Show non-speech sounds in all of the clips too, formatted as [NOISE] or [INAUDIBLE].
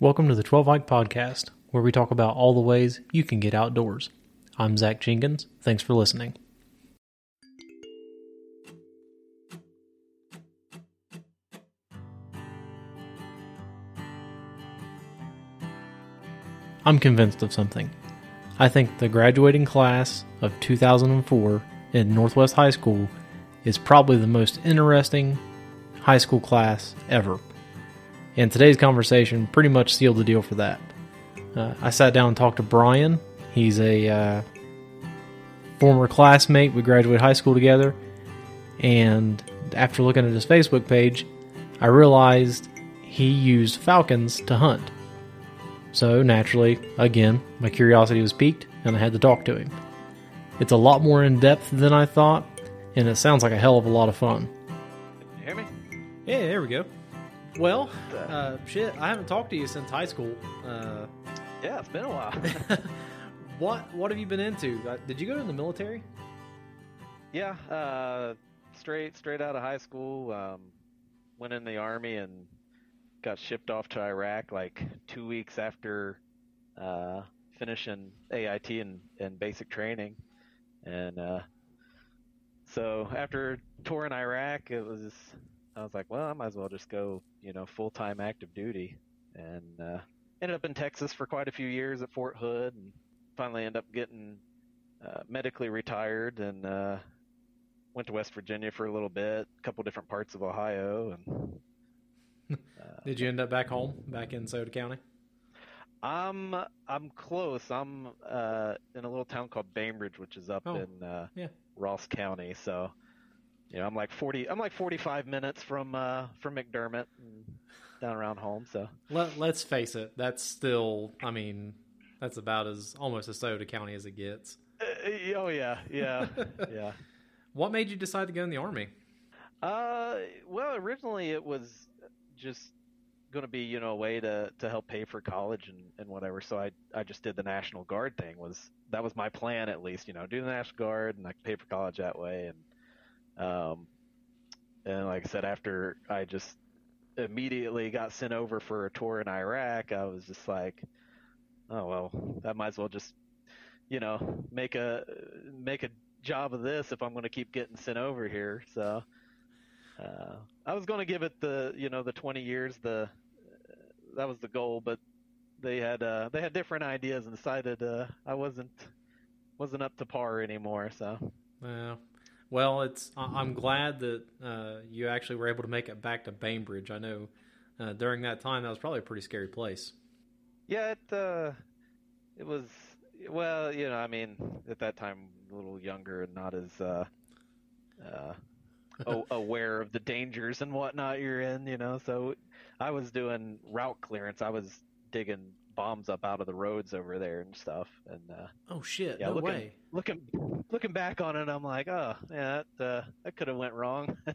Welcome to the 12 Hike Podcast, where we talk about all the ways you can get outdoors. I'm Zach Jenkins. Thanks for listening. I'm convinced of something. I think the graduating class of 2004 in Northwest High School is probably the most interesting high school class ever. And today's conversation pretty much sealed the deal for that. Uh, I sat down and talked to Brian. He's a uh, former classmate. We graduated high school together. And after looking at his Facebook page, I realized he used falcons to hunt. So naturally, again, my curiosity was piqued and I had to talk to him. It's a lot more in depth than I thought, and it sounds like a hell of a lot of fun. You hear me? Yeah, there we go. Well, uh, shit, I haven't talked to you since high school. Uh, Yeah, it's been a while. [LAUGHS] what what have you been into? Uh, did you go to the military? yeah, uh, straight straight out of high school, um, went in the army and got shipped off to Iraq like two weeks after uh, finishing AIT and, and basic training, and uh, so after touring Iraq, it was I was like, well, I might as well just go, you know, full time active duty, and uh, ended up in Texas for quite a few years at Fort Hood, and finally ended up getting uh, medically retired and uh, went to West Virginia for a little bit, a couple different parts of Ohio, and [LAUGHS] Did you end up back home, back in Scioto County? I'm I'm close. I'm uh, in a little town called Bainbridge, which is up Oh, in uh, yeah. Ross County. So, you know, I'm like 40. I'm like 45 minutes from uh, from McDermott, and down around home. So, Let, let's face it, that's still, I mean, that's about as almost as Scioto County as it gets. uh, oh yeah, yeah, [LAUGHS] yeah. What made you decide to go in the Army? Uh, well, originally it was just going to be, you know, a way to to help pay for college and and whatever. So I I just did the National Guard thing. Was that was my plan at least, you know, do the National Guard and I could pay for college that way. And um, and like I said, after I just immediately got sent over for a tour in Iraq, I was just like, oh well, I might as well just, you know, make a make a job of this if I'm going to keep getting sent over here. So uh, I was going to give it the you know the 20 years the that was the goal, but they had uh, they had different ideas and decided uh, I wasn't wasn't up to par anymore. So Uh, well, it's. I'm glad that uh, you actually were able to make it back to Bainbridge. I know uh, during that time that was probably a pretty scary place. yeah, it uh, it was well, you know, I mean, at that time a little younger and not as uh, uh, aware of the dangers and whatnot you're in, you know. So I was doing route clearance. I was digging bombs up out of the roads over there and stuff. And uh, Oh shit! yeah, no looking way. looking looking back on it, I'm like, oh yeah, that uh, that could have went wrong. [LAUGHS]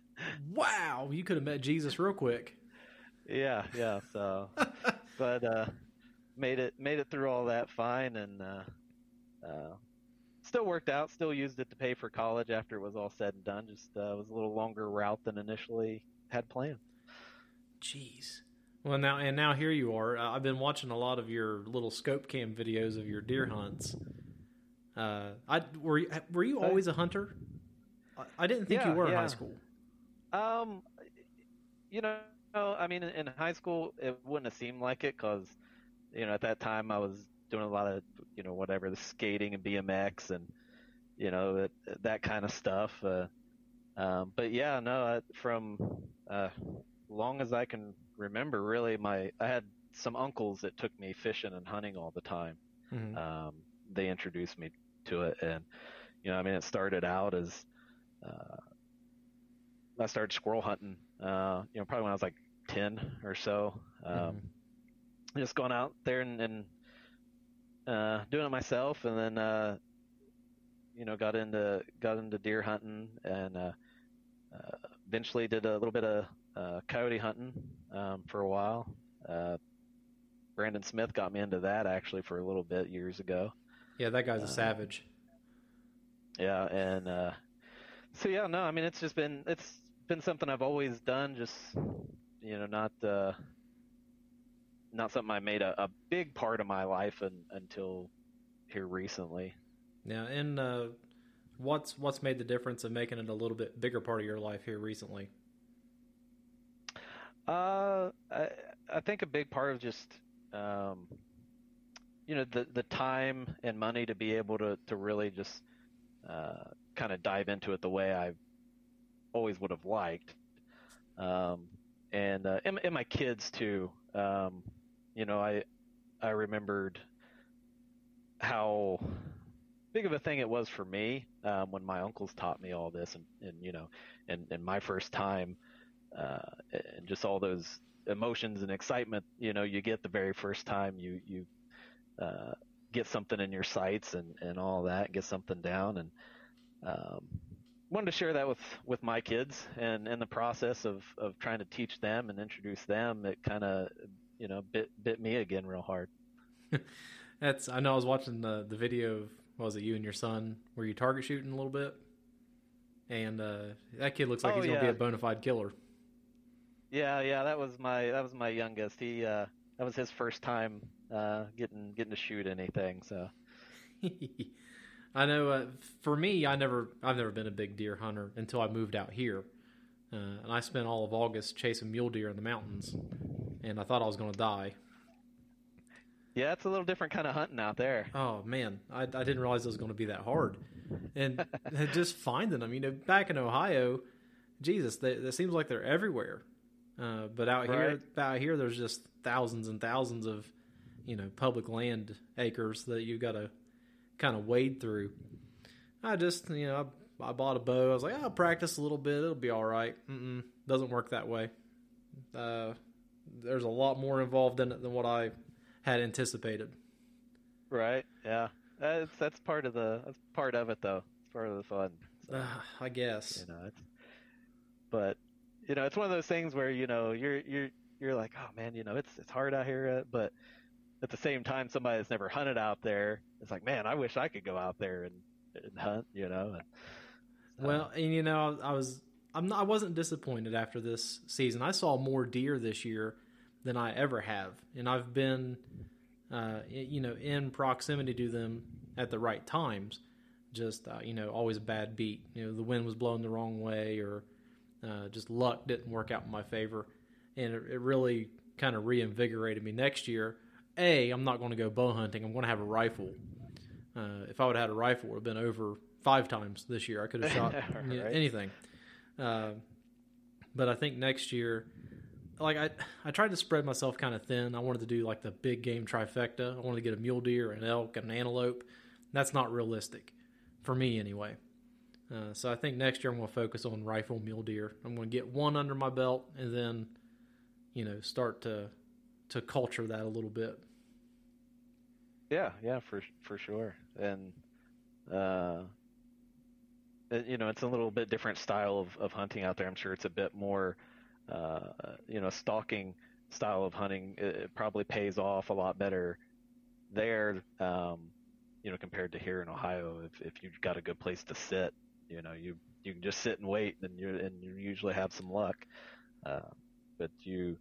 Wow, you could have met Jesus real quick. yeah, yeah. So, [LAUGHS] but uh, made it made it through all that fine, and uh, uh, still worked out. Still used it to pay for college after it was all said and done. Just uh, was a little longer route than initially had planned. Jeez. Well, now and now here you are. Uh, I've been watching a lot of your little scope cam videos of your deer hunts. Uh, I were you, were you always a hunter? I, I didn't think you Yeah, were in high school. Um, you know, I mean, in, high school, it wouldn't have seemed like it because, you know, at that time I was doing a lot of, you know, whatever the skating and BMX and, you know, that that kind of stuff. Uh, um, but yeah, no, I, from uh, long as I can remember, really, my I had some uncles that took me fishing and hunting all the time. Mhm. Um, they introduced me to it, and you know, I mean, it started out as uh, I started squirrel hunting. Uh, you know, probably when I was like ten or so. Um, just going out there and, and uh, doing it myself, and then uh, you know got into got into deer hunting, and uh, uh, eventually did a little bit of uh, coyote hunting um, for a while. Uh, Brandon Smith got me into that actually for a little bit years ago. Yeah, that guy's a Uh, savage. Yeah, and uh, so yeah, no, I mean it's just been it's been something I've always done, just you know, not uh, not something I made a, a big part of my life un, until here recently. Now, and uh, what's what's made the difference of making it a little bit bigger part of your life here recently? Uh, I, I think a big part of just, um, you know, the the time and money to be able to to really just uh, kind of dive into it the way I always would have liked, um, and, uh, and and my kids too. Um, you know, I I remembered how big of a thing it was for me um, when my uncles taught me all this, and, and you know, and, and my first time uh, and just all those emotions and excitement you know you get the very first time you you uh, get something in your sights and and all that get something down. And um, wanted to share that with with my kids and in the process of of trying to teach them and introduce them. It kind of you know bit bit me again real hard. [LAUGHS] That's I know I was watching the the video of what was it you and your son? Were you target shooting a little bit, and uh, that kid looks like Oh, he's gonna be a bona fide killer. Yeah yeah that was my that was my youngest he uh that was his first time uh getting getting to shoot anything so [LAUGHS] I know. Uh, for me, I never, I've never been a big deer hunter until I moved out here, uh, and I spent all of August chasing mule deer in the mountains, and I thought I was going to die. yeah it's a little different kind of hunting out there Oh man, I, I didn't realize it was going to be that hard, and [LAUGHS] just finding them. You know, back in Ohio, Jesus, they, it seems like they're everywhere. Uh, but out here, out here, there's just thousands and thousands of, you know, public land acres that you've got to kind of wade through. I just, you know, I, I bought a bow. I was like, I'll practice a little bit. It'll be all right. Mm-mm, doesn't work that way. Uh, there's a lot more involved in it than what I had anticipated. Right. Yeah. That's that's part of the that's part of it though. It's part of the fun. So, Uh, I guess. you know, but you know, it's one of those things where you know you're you're you're like, oh man, you know, it's it's hard out here, but at the same time, somebody that's never hunted out there, it's like, man, I wish I could go out there and, and hunt. You know. And, Well, and you know, I was I'm not, I wasn't disappointed after this season. I saw more deer this year than I ever have, and I've been, uh, you know, in proximity to them at the right times. Just uh, you know, always a bad beat. You know, the wind was blowing the wrong way, or uh, just luck didn't work out in my favor, and it, it really kind of reinvigorated me. Next year, a I'm not going to go bow hunting. I'm going to have a rifle. Uh, if I would have had a rifle, it would have been over five times this year. I could have [LAUGHS] shot you know, anything. Uh, but I think next year, like I, I tried to spread myself kind of thin. I wanted to do like the big game trifecta. I wanted to get a mule deer, an elk, an antelope. That's not realistic for me anyway. Uh, so I think next year I'm going to focus on rifle mule deer. I'm going to get one under my belt, and then, you know, start to to culture that a little bit. Yeah, yeah, for for sure. And uh you know, it's a little bit different style of, of hunting out there. I'm sure it's a bit more uh you know, stalking style of hunting. It, it probably pays off a lot better there um you know, compared to here in Ohio if if you've got a good place to sit, you know, you you can just sit and wait and you and you usually have some luck. Uh but you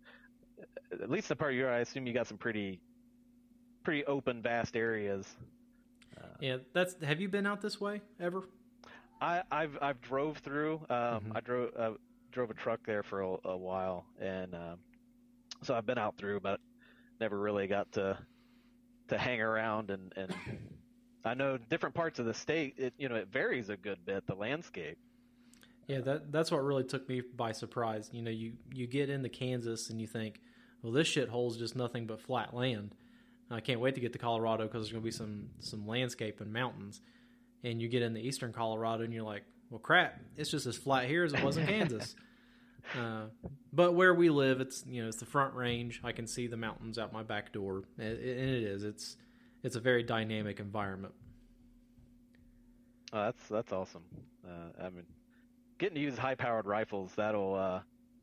at least the part you're I assume you got some pretty pretty open, vast areas. Uh, Yeah, that's. Have you been out this way ever? I, I've I've drove through. Um, Mhm. I drove uh, drove a truck there for a, a while, and um, so I've been out through, but never really got to to hang around. And, and I know different parts of the state. It you know it varies a good bit. The landscape. Yeah, that that's what really took me by surprise. You know, you you get into Kansas and you think, well, this shithole's just nothing but flat land. I can't wait to get to Colorado because there's going to be some some landscape and mountains. And you get into eastern Colorado and you're like, well, crap, it's just as flat here as it was in [LAUGHS] Kansas. Uh, but where we live, it's you know it's the front range. I can see the mountains out my back door, and it, it is. It's it's a very dynamic environment. Oh, that's that's awesome. Uh, I mean, getting to use high-powered rifles that'll uh,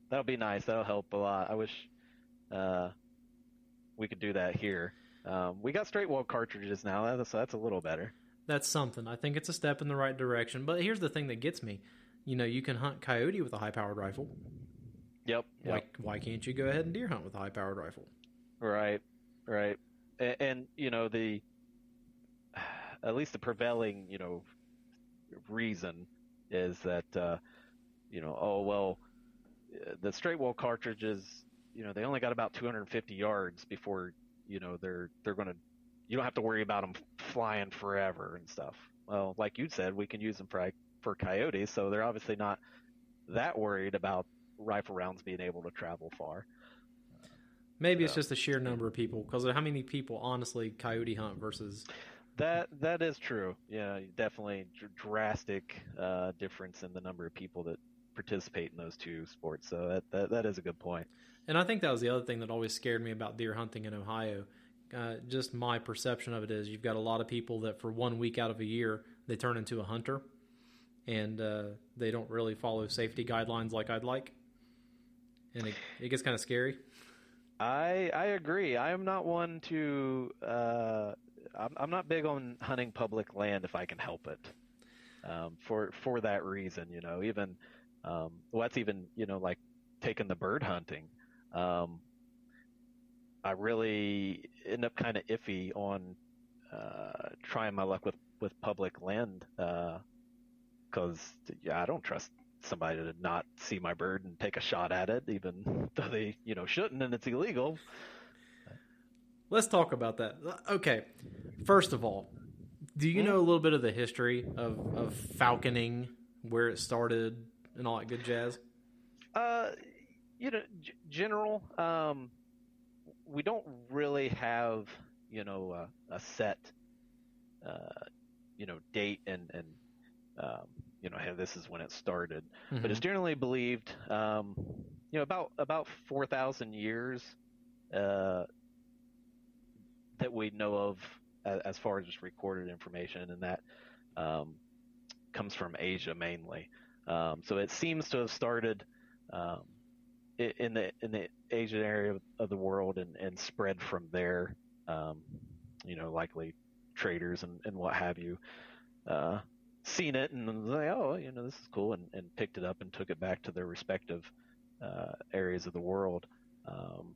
that'll be nice. That'll help a lot. I wish uh, we could do that here. Um, we got straight wall cartridges now, that's that's a little better. That's something. I think it's a step in the right direction. But here's the thing that gets me. You know, you can hunt coyote with a high-powered rifle. Yep. Why why can't you go ahead and deer hunt with a high-powered rifle? Right. Right. And, and you know the at least the prevailing you know reason is that uh, you know oh well the straight wall cartridges you know they only got about 250 yards before you know they're they're going to you don't have to worry about them flying forever and stuff. Well, like you said, we can use them for for coyotes, so they're obviously not that worried about rifle rounds being able to travel far. Maybe it's just the sheer number of people. Because how many people honestly coyote hunt versus that? That is true. Yeah, definitely drastic uh, difference in the number of people that participate in those two sports. So that, that that is a good point. And I think that was the other thing that always scared me about deer hunting in Ohio. Uh, just my perception of it is you've got a lot of people that for one week out of a year they turn into a hunter and uh, they don't really follow safety guidelines like I'd like, and it, it gets kind of scary. I I agree. I am not one to. Uh, I'm, I'm not big on hunting public land if I can help it. Um, for for that reason, you know, even um, well, that's even you know like taking the bird hunting. Um, I really end up kind of iffy on uh, trying my luck with with public land uh, because yeah, I don't trust somebody to not see my bird and take a shot at it, even [LAUGHS] though they you know shouldn't and it's illegal. Let's talk about that. Okay, first of all, do you know a little bit of the history of of falconing, where it started, and all that good jazz? Uh, you know, g- general. Um, we don't really have you know uh, a set uh, you know date and and um, you know, hey, this is when it started. Mm-hmm. But it's generally believed, um, you know, about about four thousand years uh, that we know of as, as, far as just recorded information, and that um, comes from Asia mainly. Um, so it seems to have started um, in the in the Asian area of the world and, and spread from there. Um, you know, likely traders and, and what have you. Uh, seen it and was like, oh, you know, this is cool, and, and picked it up and took it back to their respective uh, areas of the world. Um,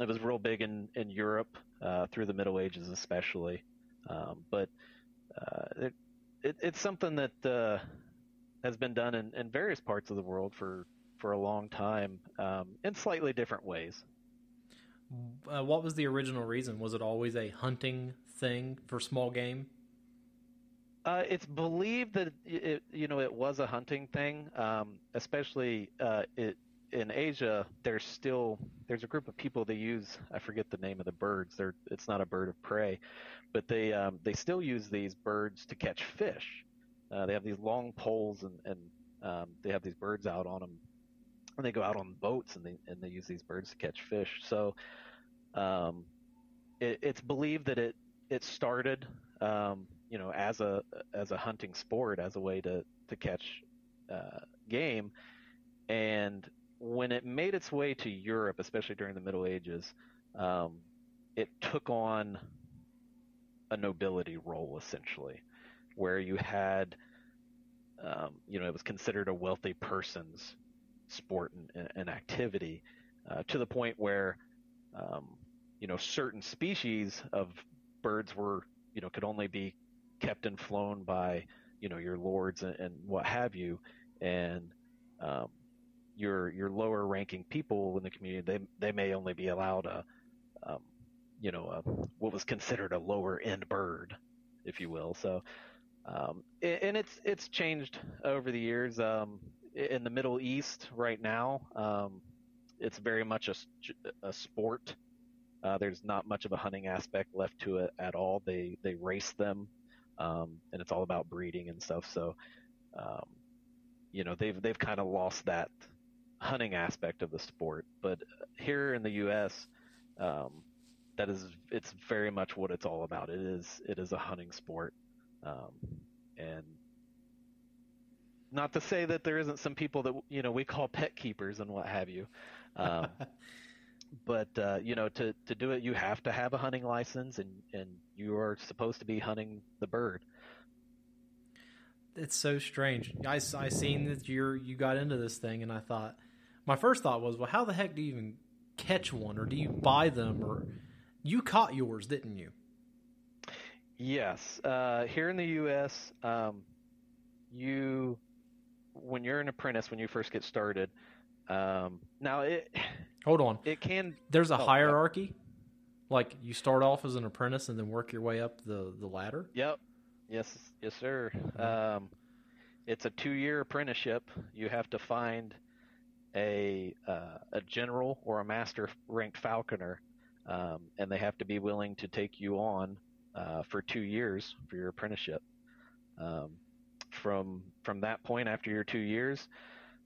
it was real big in in Europe uh, through the Middle Ages, especially. Um, but uh, it, it, it's something that uh, has been done in, in various parts of the world for for a long time um, in slightly different ways. Uh, what was the original reason? Was it always a hunting thing for small game? Uh, it's believed that it, you know, it was a hunting thing, um, especially uh, it, in Asia. There's still there's a group of people that use I forget the name of the birds. They're it's not a bird of prey, but they um, they still use these birds to catch fish. Uh, they have these long poles and and um, they have these birds out on them, and they go out on boats and they and they use these birds to catch fish. So, um, it, it's believed that it it started um, you know, as a as a hunting sport, as a way to to catch uh, game. And when it made its way to Europe, especially during the Middle Ages, um, it took on a nobility role essentially, where you had, um, you know, it was considered a wealthy person's sport and, and activity, uh, to the point where, um, you know, certain species of birds were, you know, could only be kept and flown by you know your lords and, and what have you, and um, your your lower ranking people in the community they they may only be allowed a um, you know a, what was considered a lower end bird, if you will. So. Um, and it's it's changed over the years. Um, in the Middle East right now, um, it's very much a, a sport. Uh, there's not much of a hunting aspect left to it at all. They they race them um, and it's all about breeding and stuff. So, um, you know, they've they've kind of lost that hunting aspect of the sport. But here in the U.S., um, that is it's very much what it's all about. It is it is a hunting sport, um, and not to say that there isn't some people that you know we call pet keepers and what have you. [LAUGHS] But uh, you know, to to do it, you have to have a hunting license, and and you are supposed to be hunting the bird. It's so strange. I I seen that you you got into this thing, and I thought my first thought was, well, how the heck do you even catch one, or do you buy them, or you caught yours, didn't you? Yes, uh, here in the U.S., um, you when you're an apprentice, when you first get started. Um, now it hold on. It can. There's a oh, hierarchy. Yep. Like you start off as an apprentice and then work your way up the the ladder. Yep. Yes. Yes, sir. Um, it's a two year apprenticeship. You have to find a uh, a general or a master ranked falconer, um, and they have to be willing to take you on uh, for two years for your apprenticeship. Um, from from that point, after your two years,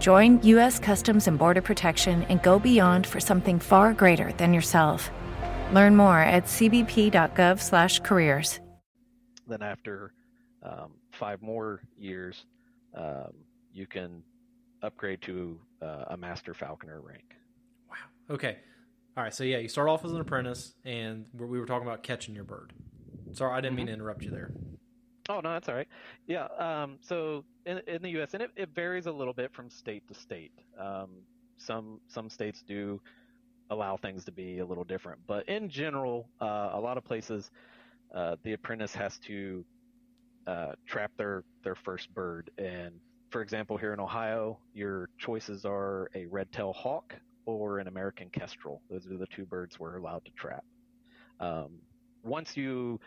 Join U.S. Customs and Border Protection and go beyond for something far greater than yourself. Learn more at cbp.gov/careers. Then, after um, five more years, um, you can upgrade to uh, a Master Falconer rank. Wow. Okay. All right. So yeah, you start off as an apprentice, and we were talking about catching your bird. Sorry, I didn't mean to mm-hmm. interrupt you there. Oh no, that's all right. Yeah. Um, so in, in the U.S., and it, it, varies a little bit from state to state. Um, some some states do allow things to be a little different, but in general, uh, a lot of places, uh, the apprentice has to uh, trap their their first bird. And for example, here in Ohio, your choices are a red-tailed hawk or an American kestrel. Those are the two birds we're allowed to trap. Um, once you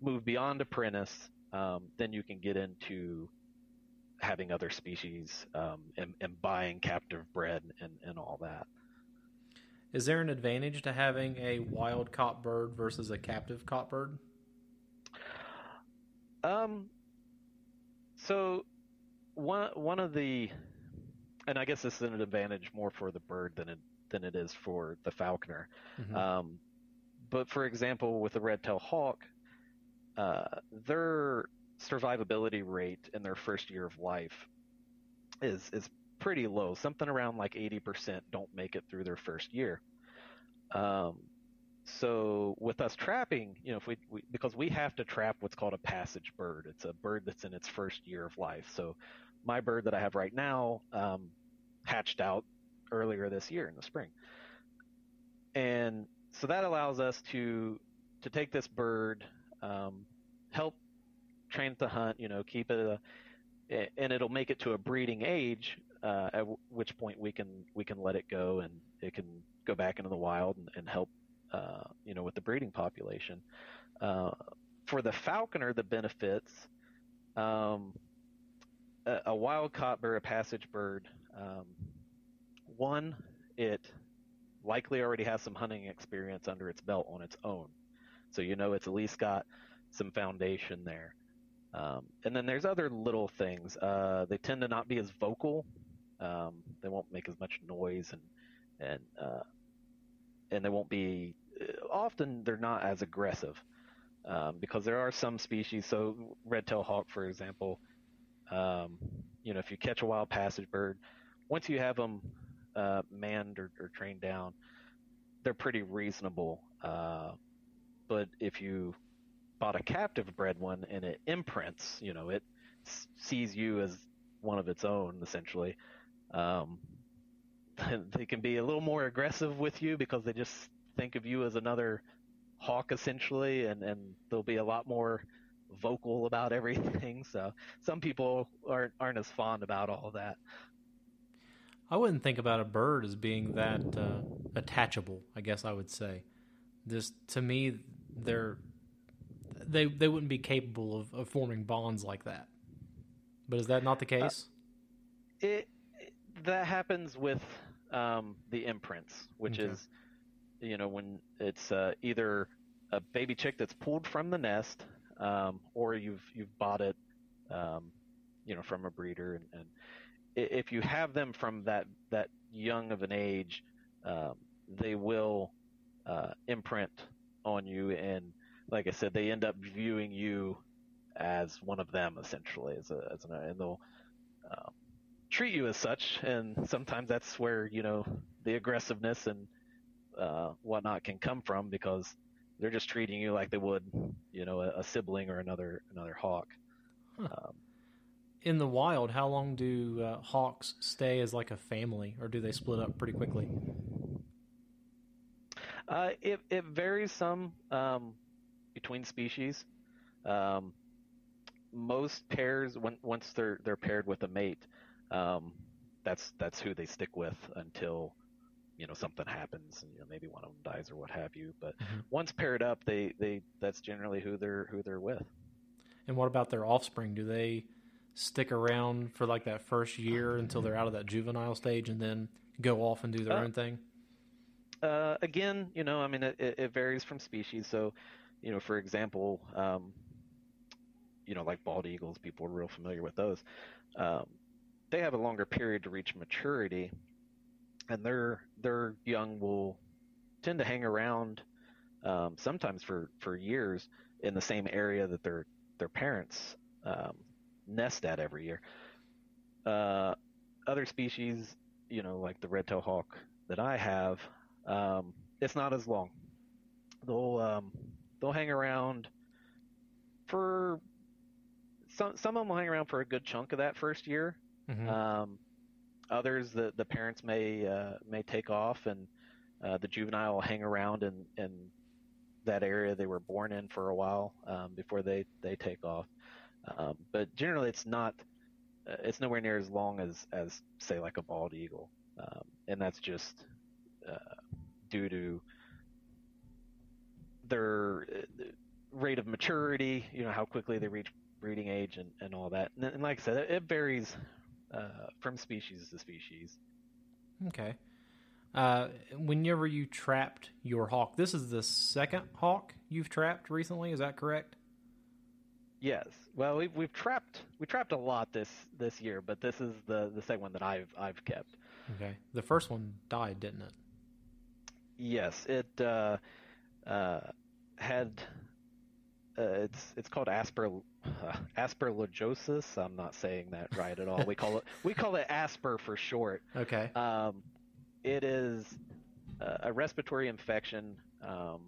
move beyond apprentice, um, then you can get into having other species um, and, and, buying captive bred and, and all that. Is there an advantage to having a wild caught bird versus a captive caught bird? Um, so one one of the and I guess this is an advantage more for the bird than it than it is for the falconer. Mm-hmm. Um, but for example, with the red-tailed hawk, uh, their survivability rate in their first year of life is is pretty low. Something around like 80% don't make it through their first year. Um, so with us trapping, you know, if we, we, because we have to trap what's called a passage bird. It's a bird that's in its first year of life. So my bird that I have right now um, hatched out earlier this year in the spring. And so that allows us to to take this bird, um, help train the hunt, you know, keep it, a, and it'll make it to a breeding age, uh, at w- which point we can we can let it go and it can go back into the wild and, and help, uh, you know, with the breeding population. Uh, for the falconer, the benefits, um, a, a wild caught bird, a passage bird, um, one, it likely already has some hunting experience under its belt on its own. So you know it's at least got some foundation there. Um, and then there's other little things. Uh, they tend to not be as vocal. Um, they won't make as much noise, and and uh, and they won't be. Uh, often they're not as aggressive um, because there are some species. So red-tailed hawk, for example, um, you know, if you catch a wild passage bird, once you have them uh, manned or, or, trained down, they're pretty reasonable. Uh, but if you bought a captive bred one and it imprints, you know, it sees you as one of its own, essentially. Um, [LAUGHS] they can be a little more aggressive with you because they just think of you as another hawk, essentially, and, and they'll be a lot more vocal about [LAUGHS] everything. So some people aren't aren't as fond about all that. I wouldn't think about a bird as being that uh, attachable. I guess I would say. Just to me, they're they they wouldn't be capable of, of forming bonds like that. But is that not the uh, case? Uh, it, it, that happens with um, the imprints, which okay. is you know when it's uh, either a baby chick that's pulled from the nest, um, or you've you've bought it, um, you know, from a breeder, and, and, if you have them from that that young of an age, um, they will uh, imprint on you, and like I said, they end up viewing you as one of them essentially, as a as an, and they'll um, treat you as such, and sometimes that's where you know the aggressiveness and uh, whatnot can come from because they're just treating you like they would, you know, a, a sibling or another another hawk. Huh. Um, in the wild, how long do uh, hawks stay as like a family, or do they split up pretty quickly? Uh, it it varies some um, between species. Um, most pairs, when, once they're they're paired with a mate, um, that's that's who they stick with until you know something happens and you know maybe one of them dies or what have you. But mm-hmm. once paired up they they that's generally who they're who they're with. And what about their offspring? Do they stick around for like that first year until they're out of that juvenile stage and then go off and do their uh, own thing? uh, again you know i mean it, it, varies from species. So you know for example um, you know like bald eagles people are real familiar with those um, they have a longer period to reach maturity and their their young will tend to hang around um, sometimes for, for years in the same area that their their parents um, nest at every year. Uh, other species, you know, like the red-tailed hawk that I have, um, it's not as long. They'll um, they'll hang around for some some of them will hang around for a good chunk of that first year. Mm-hmm. Um, others, the the parents may uh, may take off, and uh, the juvenile will hang around in, in that area they were born in for a while um, before they they take off. Um, but generally, it's not uh, it's nowhere near as long as as say like a bald eagle, um, and that's just uh, due to their uh, rate of maturity. You know how quickly they reach breeding age and, and all that. And, and like I said, it, it varies uh, from species to species. Okay. Uh, whenever you trapped your hawk, this is the second hawk you've trapped recently. Is that correct? Yes. Well, we've we've trapped we trapped a lot this this year, but this is the the second one that I've I've kept. Okay. The first one died, didn't it? Yes. It uh, uh, had uh, it's it's called asper uh. I'm not saying that right at all. We call it [LAUGHS] we call it asper for short. Okay. Um, it is a respiratory infection um,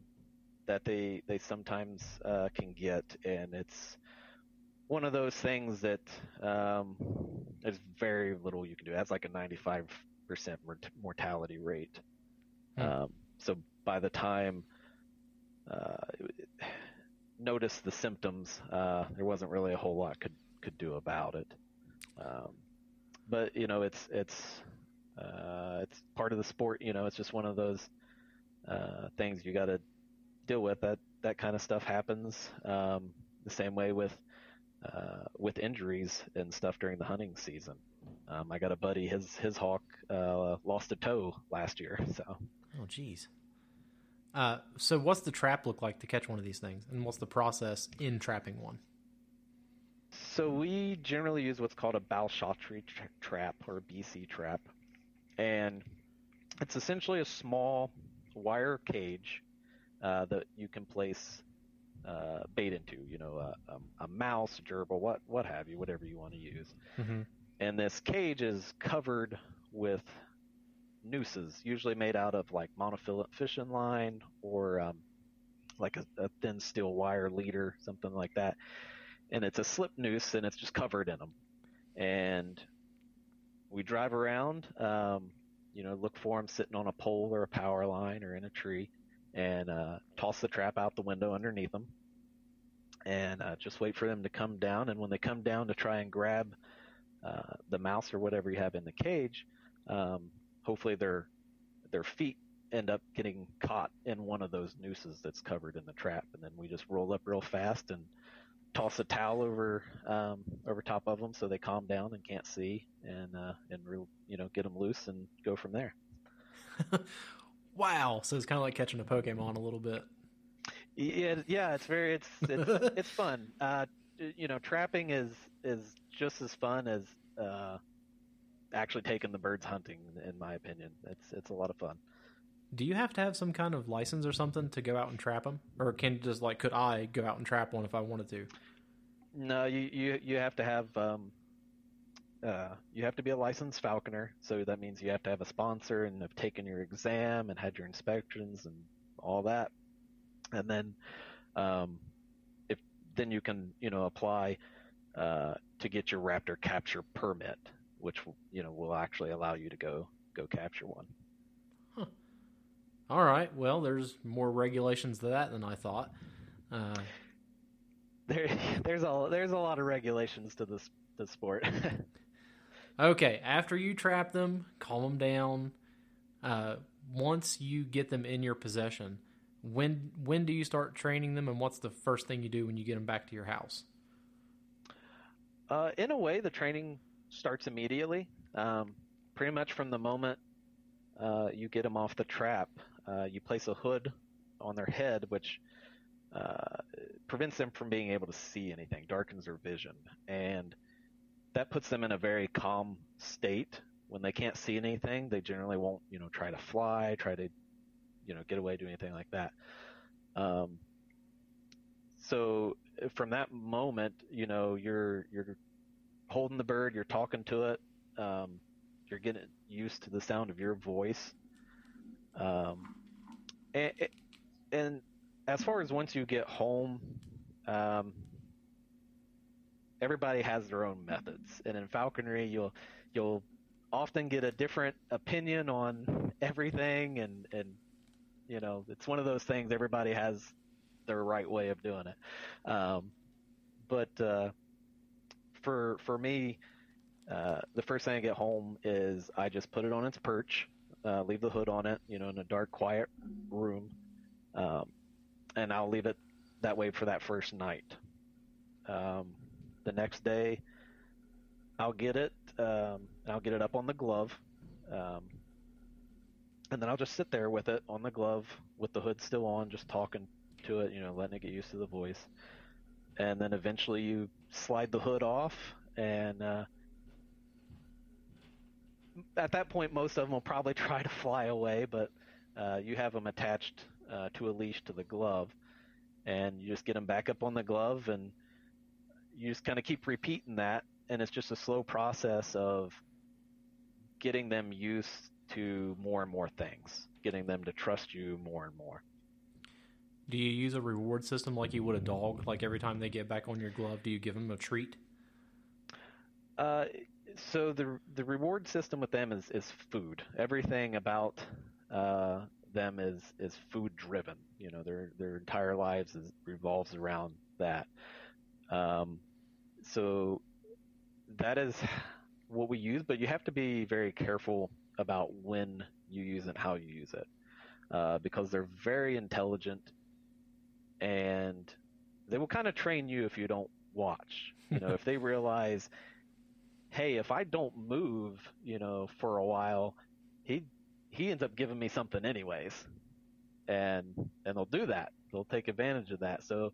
that they they sometimes uh, can get, and it's one of those things that um, there's very little you can do. That's like a 95 percent mortality rate. Hmm. Um, so by the time uh, noticed the symptoms, uh, there wasn't really a whole lot could could do about it. Um, but you know, it's it's uh, it's part of the sport. You know, it's just one of those uh, things you got to deal with. That that kind of stuff happens. Um, the same way with uh, with injuries and stuff during the hunting season. Um, I got a buddy, his his hawk uh, lost a toe last year. [LAUGHS] So. Oh, geez. Uh, so, what's the trap look like to catch one of these things, and what's the process in trapping one? So, we generally use what's called a bal-chatri tra- trap or a BC trap, and it's essentially a small wire cage uh, that you can place uh, bait into. You know, a, a, mouse, a gerbil, what what have you, whatever you want to use. Mm-hmm. And this cage is covered with nooses, usually made out of like monofilament fishing line or um, like a, a, thin steel wire leader, something like that. And it's a slip noose, and it's just covered in them. And we drive around, um, you know, look for them sitting on a pole or a power line or in a tree, and uh, toss the trap out the window underneath them, and uh, just wait for them to come down. And when they come down to try and grab uh, the mouse or whatever you have in the cage, um, hopefully their their feet end up getting caught in one of those nooses that's covered in the trap, and then we just roll up real fast and toss a towel over um, over top of them so they calm down and can't see, and uh, and real you know get them loose and go from there. [LAUGHS] wow! So it's kind of like catching a Pokemon a little bit. Yeah, yeah, it's very it's it's [LAUGHS] it's fun. Uh, you know, trapping is is just as fun as uh, actually taking the birds hunting. In my opinion, it's it's a lot of fun. Do you have to have some kind of license or something to go out and trap them, or can just like could I go out and trap one if I wanted to? No, you you you have to have um, uh, you have to be a licensed falconer. So that means you have to have a sponsor and have taken your exam and had your inspections and all that. And then, um, if then you can you know apply uh, to get your raptor capture permit, which you know will actually allow you to go go capture one. Huh. All right. Well, there's more regulations to that than I thought. Uh, there, [LAUGHS] there's a there's a lot of regulations to this the sport. [LAUGHS] okay. After you trap them, calm them down. Uh, once you get them in your possession, when when do you start training them, and what's the first thing you do when you get them back to your house? Uh, in a way, the training starts immediately. Um, pretty much from the moment uh, you get them off the trap, uh, you place a hood on their head, which uh, prevents them from being able to see anything, darkens their vision, and that puts them in a very calm state. When they can't see anything, they generally won't, you know, try to fly, try to, you know, get away, do anything like that. Um, so from that moment, you know, you're you're holding the bird, you're talking to it, um, you're getting used to the sound of your voice. Um, and, and as far as once you get home, um, everybody has their own methods, and in falconry, you'll you'll often get a different opinion on everything, and and you know it's one of those things. Everybody has their right way of doing it, um, but uh, for for me, uh, the first thing I get home is I just put it on its perch, uh, leave the hood on it, you know, in a dark, quiet room, um, and I'll leave it that way for that first night. Um, the next day, I'll get it. Um, I'll get it up on the glove, um, and then I'll just sit there with it on the glove with the hood still on, just talking to it, you know, letting it get used to the voice. And then eventually you slide the hood off, and uh, at that point, most of them will probably [LAUGHS] try to fly away, but uh, you have them attached uh, to a leash to the glove, and you just get them back up on the glove, and you just kind of keep repeating that, and it's just a slow process of getting them used to more and more things, getting them to trust you more and more. Do you use a reward system like you would a dog? Like every time they get back on your glove, do you give them a treat? Uh, so the the reward system with them is, is food. Everything about uh, them is is food driven. You know, their their entire lives is, revolves around that. Um, so that is what we use, but you have to be very careful about when you use it how you use it, uh, because they're very intelligent, and they will kind of train you if you don't watch. You know, if they [LAUGHS] realize hey, if I don't move, you know, for a while, he he ends up giving me something anyways, and and they'll do that. They'll take advantage of that. So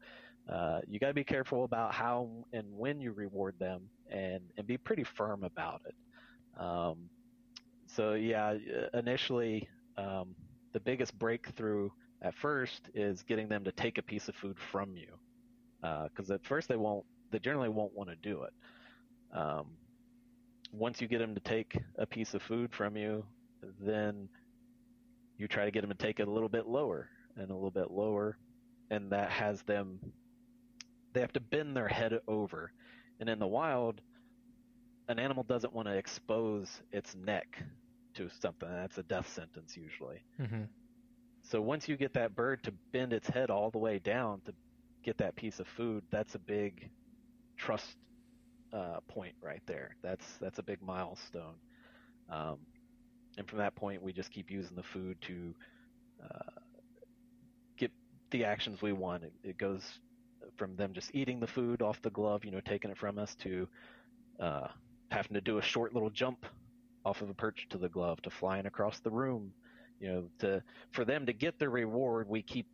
uh, you got to be careful about how and when you reward them, and and be pretty firm about it. Um, so yeah, initially, um, the biggest breakthrough at first is getting them to take a piece of food from you, because uh, at first they won't, they generally won't want to do it. Um, once you get them to take a piece of food from you, then you try to get them to take it a little bit lower and a little bit lower, and that has them. They have to bend their head over, and in the wild, an animal doesn't want to expose its neck to something. That's a death sentence usually. Mm-hmm. So once you get that bird to bend its head all the way down to get that piece of food, that's a big trust uh, point right there. That's that's a big milestone. Um, and from that point, we just keep using the food to uh, get the actions we want. It, it, goes from them just eating the food off the glove, you know, taking it from us, to uh, having to do a short little jump off of a perch to the glove, to flying across the room. You know, to for them to get the reward, we keep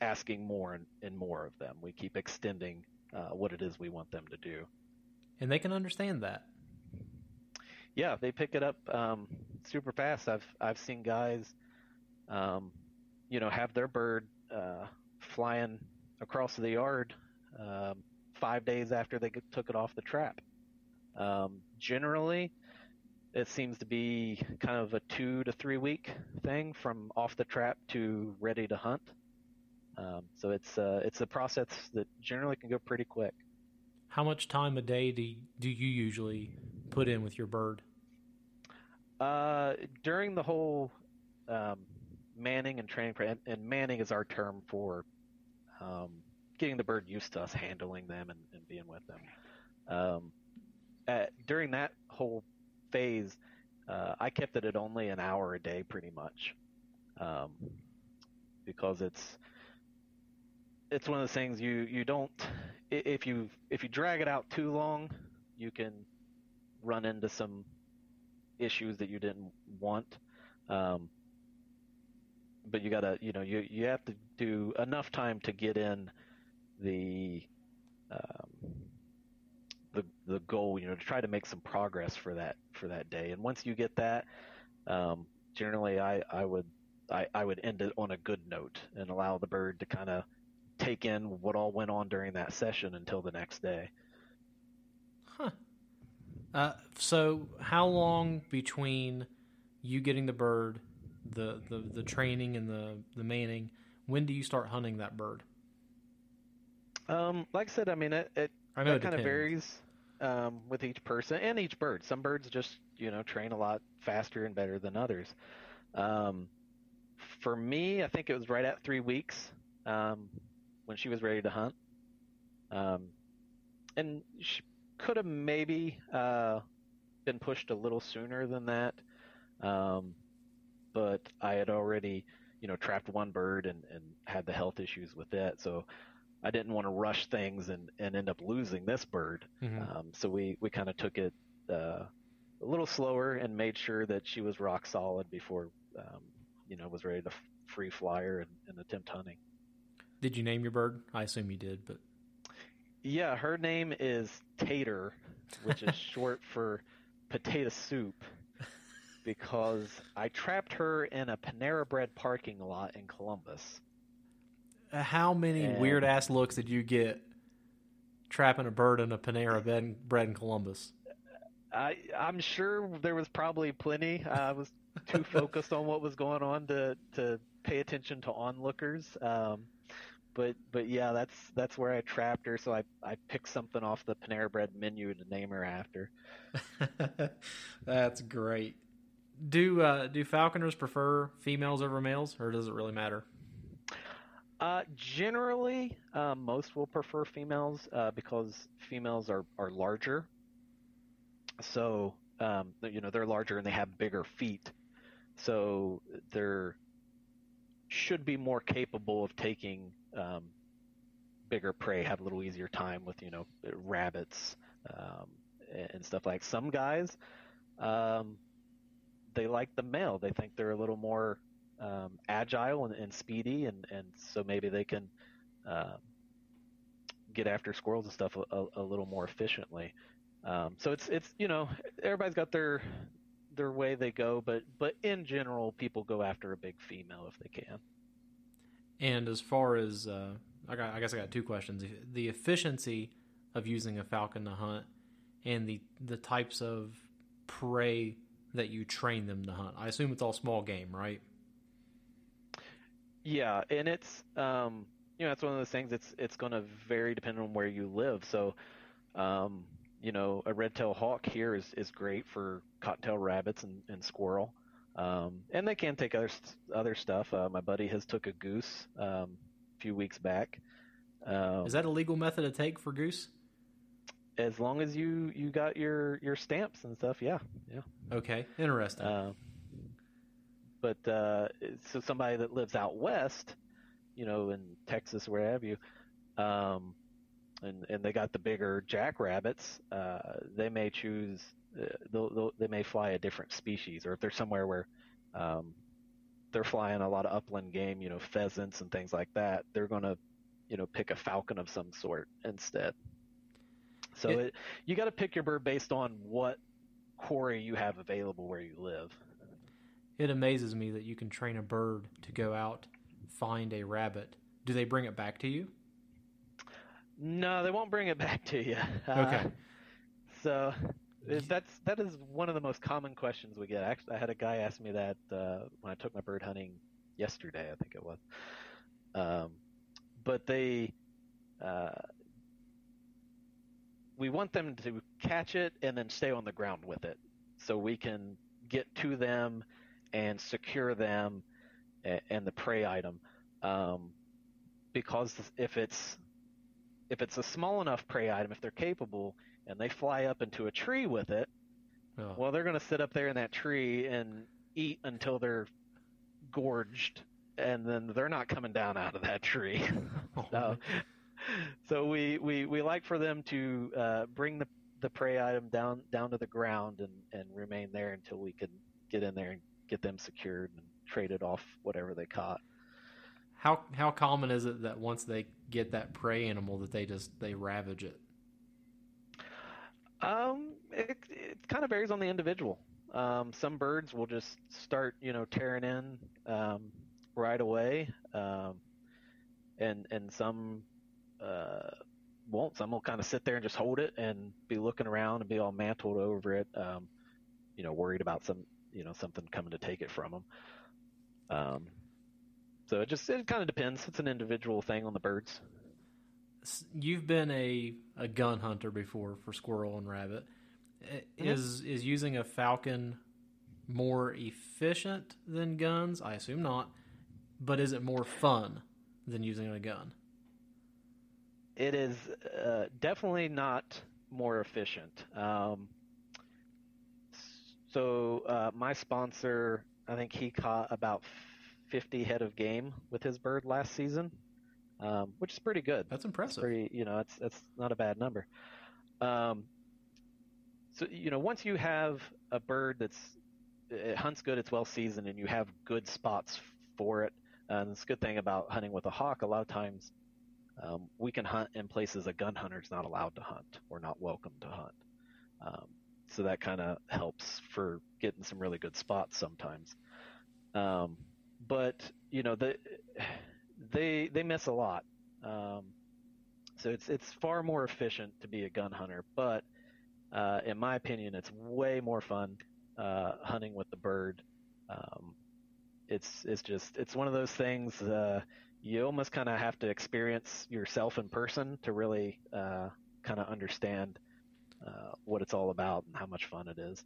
asking more and, and more of them. We keep extending uh, what it is we want them to do. And they can understand that. Yeah, they pick it up um, super fast. I've I've seen guys, um, you know, have their bird uh, flying across the yard um, five days after they took it off the trap. Um, generally, it seems to be kind of a two to three week thing from off the trap to ready to hunt. Um, so it's uh, it's a process that generally can go pretty quick. How much time a day do you, do you usually put in with your bird? Uh, during the whole um, manning and training, and, and, manning is our term for um, getting the bird used to us handling them and, and being with them. Um, at, during that whole phase, uh, I kept it at only an hour a day, pretty much, um, because it's it's one of those things you you don't if you if you drag it out too long, you can run into some issues that you didn't want. Um, but you gotta you know you you have to do enough time to get in the um, the the goal you know to try to make some progress for that for that day and once you get that um, generally I I would I, I would end it on a good note and allow the bird to kind of take in what all went on during that session until the next day. Huh. Uh, so, how long between you getting the bird, the, the, the training, and the, the manning, when do you start hunting that bird? Um, like I said, I mean, it, it, I know it kind of varies um, with each person and each bird. Some birds just, you know, train a lot faster and better than others. Um, for me, I think it was right at three weeks. Um, when she was ready to hunt. Um, and she could have maybe uh, been pushed a little sooner than that. Um, but I had already, you know, trapped one bird and, and had the health issues with that, So I didn't want to rush things and, and end up losing this bird. Mm-hmm. Um, so we, we kind of took it uh, a little slower and made sure that she was rock solid before, um, you know, was ready to f- free flyer and, and attempt hunting. Did you name your bird? I assume you did, but yeah, her name is Tater, which is [LAUGHS] short for potato soup, because I trapped her in a Panera Bread parking lot in Columbus. Uh, how many and weird ass looks did you get trapping a bird in a Panera Bread in Columbus? I I'm sure there was probably plenty. I was too [LAUGHS] focused on what was going on to to pay attention to onlookers. Um, but but yeah, that's that's where I trapped her. So I I picked something off the Panera Bread menu to name her after. [LAUGHS] that's great. Do uh, do falconers prefer females over males, or does it really matter? Uh, generally, uh, most will prefer females uh, because females are, are larger. So, um, you know, they're larger and they have bigger feet. So they're should be more capable of taking um, bigger prey have a little easier time with you know rabbits um, and stuff like some guys um, they like the male they think they're a little more um, agile and, and, speedy and, and so maybe they can uh, get after squirrels and stuff a, a, a little more efficiently um, so it's it's you know everybody's got their their way they go but but in general people go after a big female if they can and as far as uh, I, got, I guess I got two questions: the efficiency of using a falcon to hunt, and the the types of prey that you train them to hunt. I assume it's all small game, right? Yeah, and it's um, you know it's one of those things. It's it's going to vary depending on where you live. So, um, you know, a red-tailed hawk here is, is great for cottontail rabbits and, and squirrel. Um, and they can take other other stuff. Uh, my buddy has took a goose um, a few weeks back. Um, Is that a legal method to take for goose? As long as you you got your your stamps and stuff, yeah, yeah. Okay, interesting. Uh, but uh, so somebody that lives out west, you know, in Texas, where have you, um, and and they got the bigger jackrabbits, uh, they may choose, uh, they'll, they'll, they may fly a different species, or if they're somewhere where um, they're flying a lot of upland game, you know, pheasants and things like that, they're going to, you know, pick a falcon of some sort instead. So It- it, you got to pick your bird based on what quarry you have available where you live. It amazes me that you can train a bird to go out, find a rabbit. Do they bring it back to you? No, they won't bring it [LAUGHS] back to you. Okay. so that's that is one of the most common questions we get. Actually, I had a guy ask me that uh, when I took my bird hunting yesterday. I think it was. Um, but they, uh, we want them to catch it and then stay on the ground with it, so we can get to them and secure them and, and the prey item. Um, because if it's if it's a small enough prey item, if they're capable, and they fly up into a tree with it, Oh, well, they're going to sit up there in that tree and eat until they're gorged, and then they're not coming down out of that tree. oh, [LAUGHS] so, so we, we, we like for them to uh, bring the, the prey item down down to the ground and, and remain there until we can get in there and get them secured and traded off whatever they caught. How how common is it that once they get that prey animal that they just they ravage it? Um, it, it kind of varies on the individual. Um, some birds will just start, you know, tearing in um, right away, um, and and some uh, won't. Some will kind of sit there and just hold it and be looking around and be all mantled over it, um, you know, worried about some, you know, something coming to take it from them. Um, so it just it kind of depends. It's an individual thing on the birds. You've been a, a gun hunter before for squirrel and rabbit. Mhm. Is is using a falcon more efficient than guns? I assume not. But is it more fun than using a gun? It is uh, definitely not more efficient. Um, so uh, my sponsor, I think he caught about 50 head of game with his bird last season, um, which is pretty good. That's It's impressive. pretty, you know, it's it's not a bad number. Um, so you know, once you have a bird that's it hunts good, it's well seasoned, and you have good spots for it. And it's a good thing about hunting with a hawk. A lot of times, um, we can hunt in places a gun hunter's not allowed to hunt or not welcome to hunt. Um, so that kind of helps for getting some really good spots sometimes. Um, but you know, the, they they miss a lot. Um, so it's it's far more efficient to be a gun hunter, but uh, in my opinion, it's way more fun uh, hunting with the bird. Um, it's it's just it's one of those things uh, you almost kind of have to experience yourself in person to really uh, kind of understand uh, what it's all about and how much fun it is.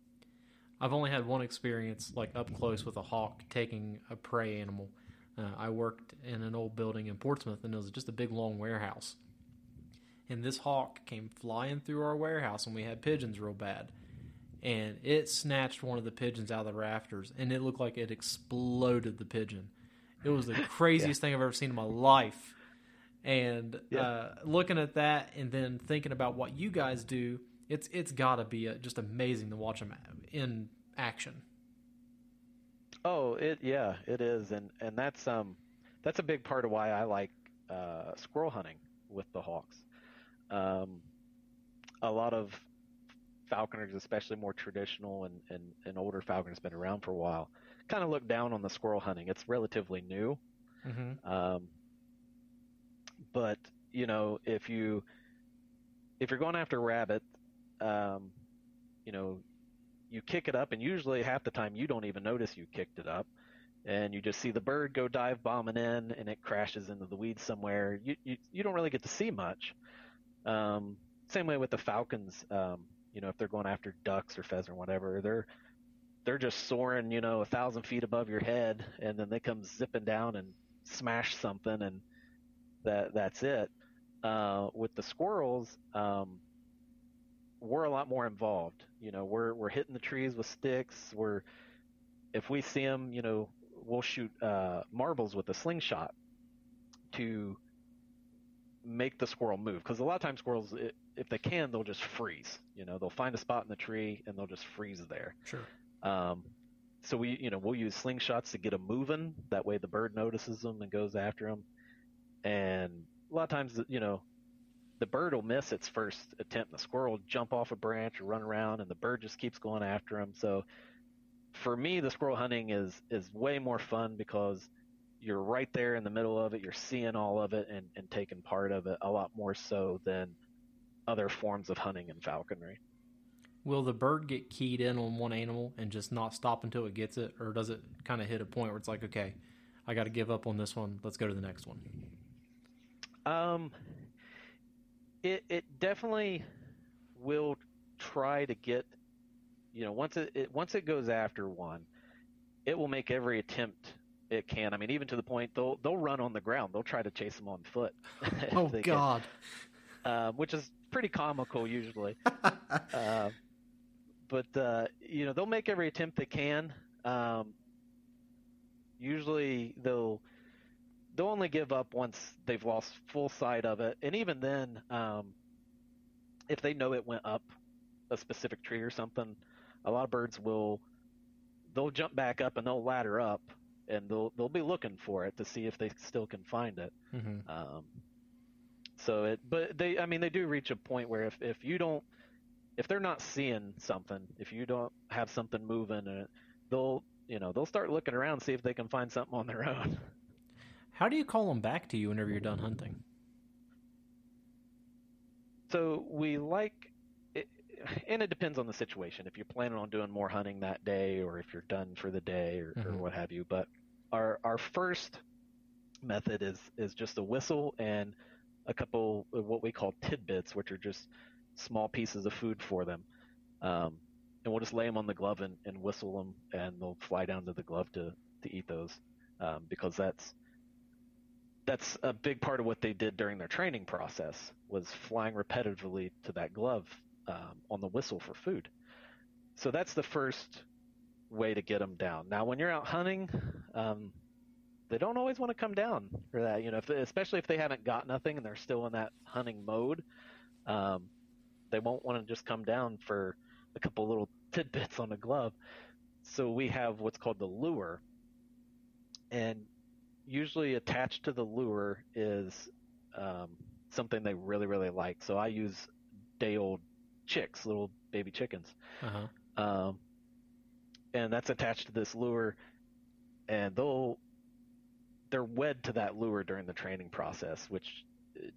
I've only had one experience like up close with a hawk taking a prey animal. Uh, I worked in an old building in Portsmouth, and it was just a big long warehouse. And this hawk came flying through our warehouse, and we had pigeons real bad. And it snatched one of the pigeons out of the rafters, and it looked like it exploded the pigeon. It was the [LAUGHS] craziest thing I've ever seen in my life. And Yeah. uh, looking at that, and then thinking about what you guys do, it's it's got to be uh just amazing to watch them in action. Oh, it yeah, it is, and and that's um that's a big part of why I like uh, squirrel hunting with the hawks. Um, a lot of falconers, especially more traditional and, and, and older falconers, been around for a while, kind of look down on the squirrel hunting. It's relatively new, Mm-hmm. um, but you know if you if you're going after rabbit, um, you know you kick it up, and usually half the time you don't even notice you kicked it up, and you just see the bird go dive bombing in, and it crashes into the weeds somewhere. You you, you don't really get to see much. Um, same way with the falcons. Um, you know, if they're going after ducks or pheasant or whatever, they're they're just soaring, you know, a thousand feet above your head, and then they come zipping down and smash something, and that that's it. Uh, with the squirrels, um, we're a lot more involved. You know, we're we're hitting the trees with sticks. We're if we see them, you know, we'll shoot uh, marbles with a slingshot to make the squirrel move because a lot of times squirrels it, if they can they'll just freeze you know they'll find a spot in the tree and they'll just freeze there Sure. um, so we you know we'll use slingshots to get them moving that way the bird notices them and goes after them and a lot of times you know the bird will miss its first attempt the squirrel will jump off a branch or run around and the bird just keeps going after him so for me the squirrel hunting is is way more fun because you're right there in the middle of it you're seeing all of it and, and taking part of it a lot more so than other forms of hunting and falconry Will the bird get keyed in on one animal and just not stop until it gets it, or does it kind of hit a point where it's like, okay, I got to give up on this one. Let's go to the next one. Um, it it definitely will try to get, you know, once it, it once it goes after one, it will make every attempt it can. I mean, even to the point they'll they'll run on the ground. They'll try to chase them on foot. [LAUGHS] Oh [LAUGHS] God! um, which is pretty comical usually. uh, [LAUGHS] but uh, you know they'll make every attempt they can. Um, usually they'll they'll only give up once they've lost full sight of it, and even then, um, if they know it went up a specific tree or something, a lot of birds will they'll jump back up and they'll ladder up and they'll they'll be looking for it to see if they still can find it. hmm Um, so it, but they, I mean, they do reach a point where if, if you don't, if they're not seeing something, if you don't have something moving, they'll, you know, they'll start looking around, see if they can find something on their [LAUGHS] own. How do you call them back to you whenever you're done hunting? So we like, it, and it depends on the situation. If you're planning on doing more hunting that day, or if you're done for the day, or, or Mhm. what have you. But our our first method is is just a whistle and a couple of what we call tidbits, which are just small pieces of food for them. Um, and we'll just lay them on the glove and, and whistle them, and they'll fly down to the glove to to eat those, um, because that's that's a big part of what they did during their training process was flying repetitively to that glove um, on the whistle for food. So that's the first way to get them down. Now, when you're out hunting, um, they don't always want to come down for that. You know, if, especially if they haven't got nothing and they're still in that hunting mode, um, they won't want to just come down for a couple little tidbits on a glove. So we have what's called the lure, and usually attached to the lure is um, something they really really like. So I use day old chicks, little baby chickens, Uh-huh. um, and that's attached to this lure, and they'll they're wed to that lure during the training process, which uh,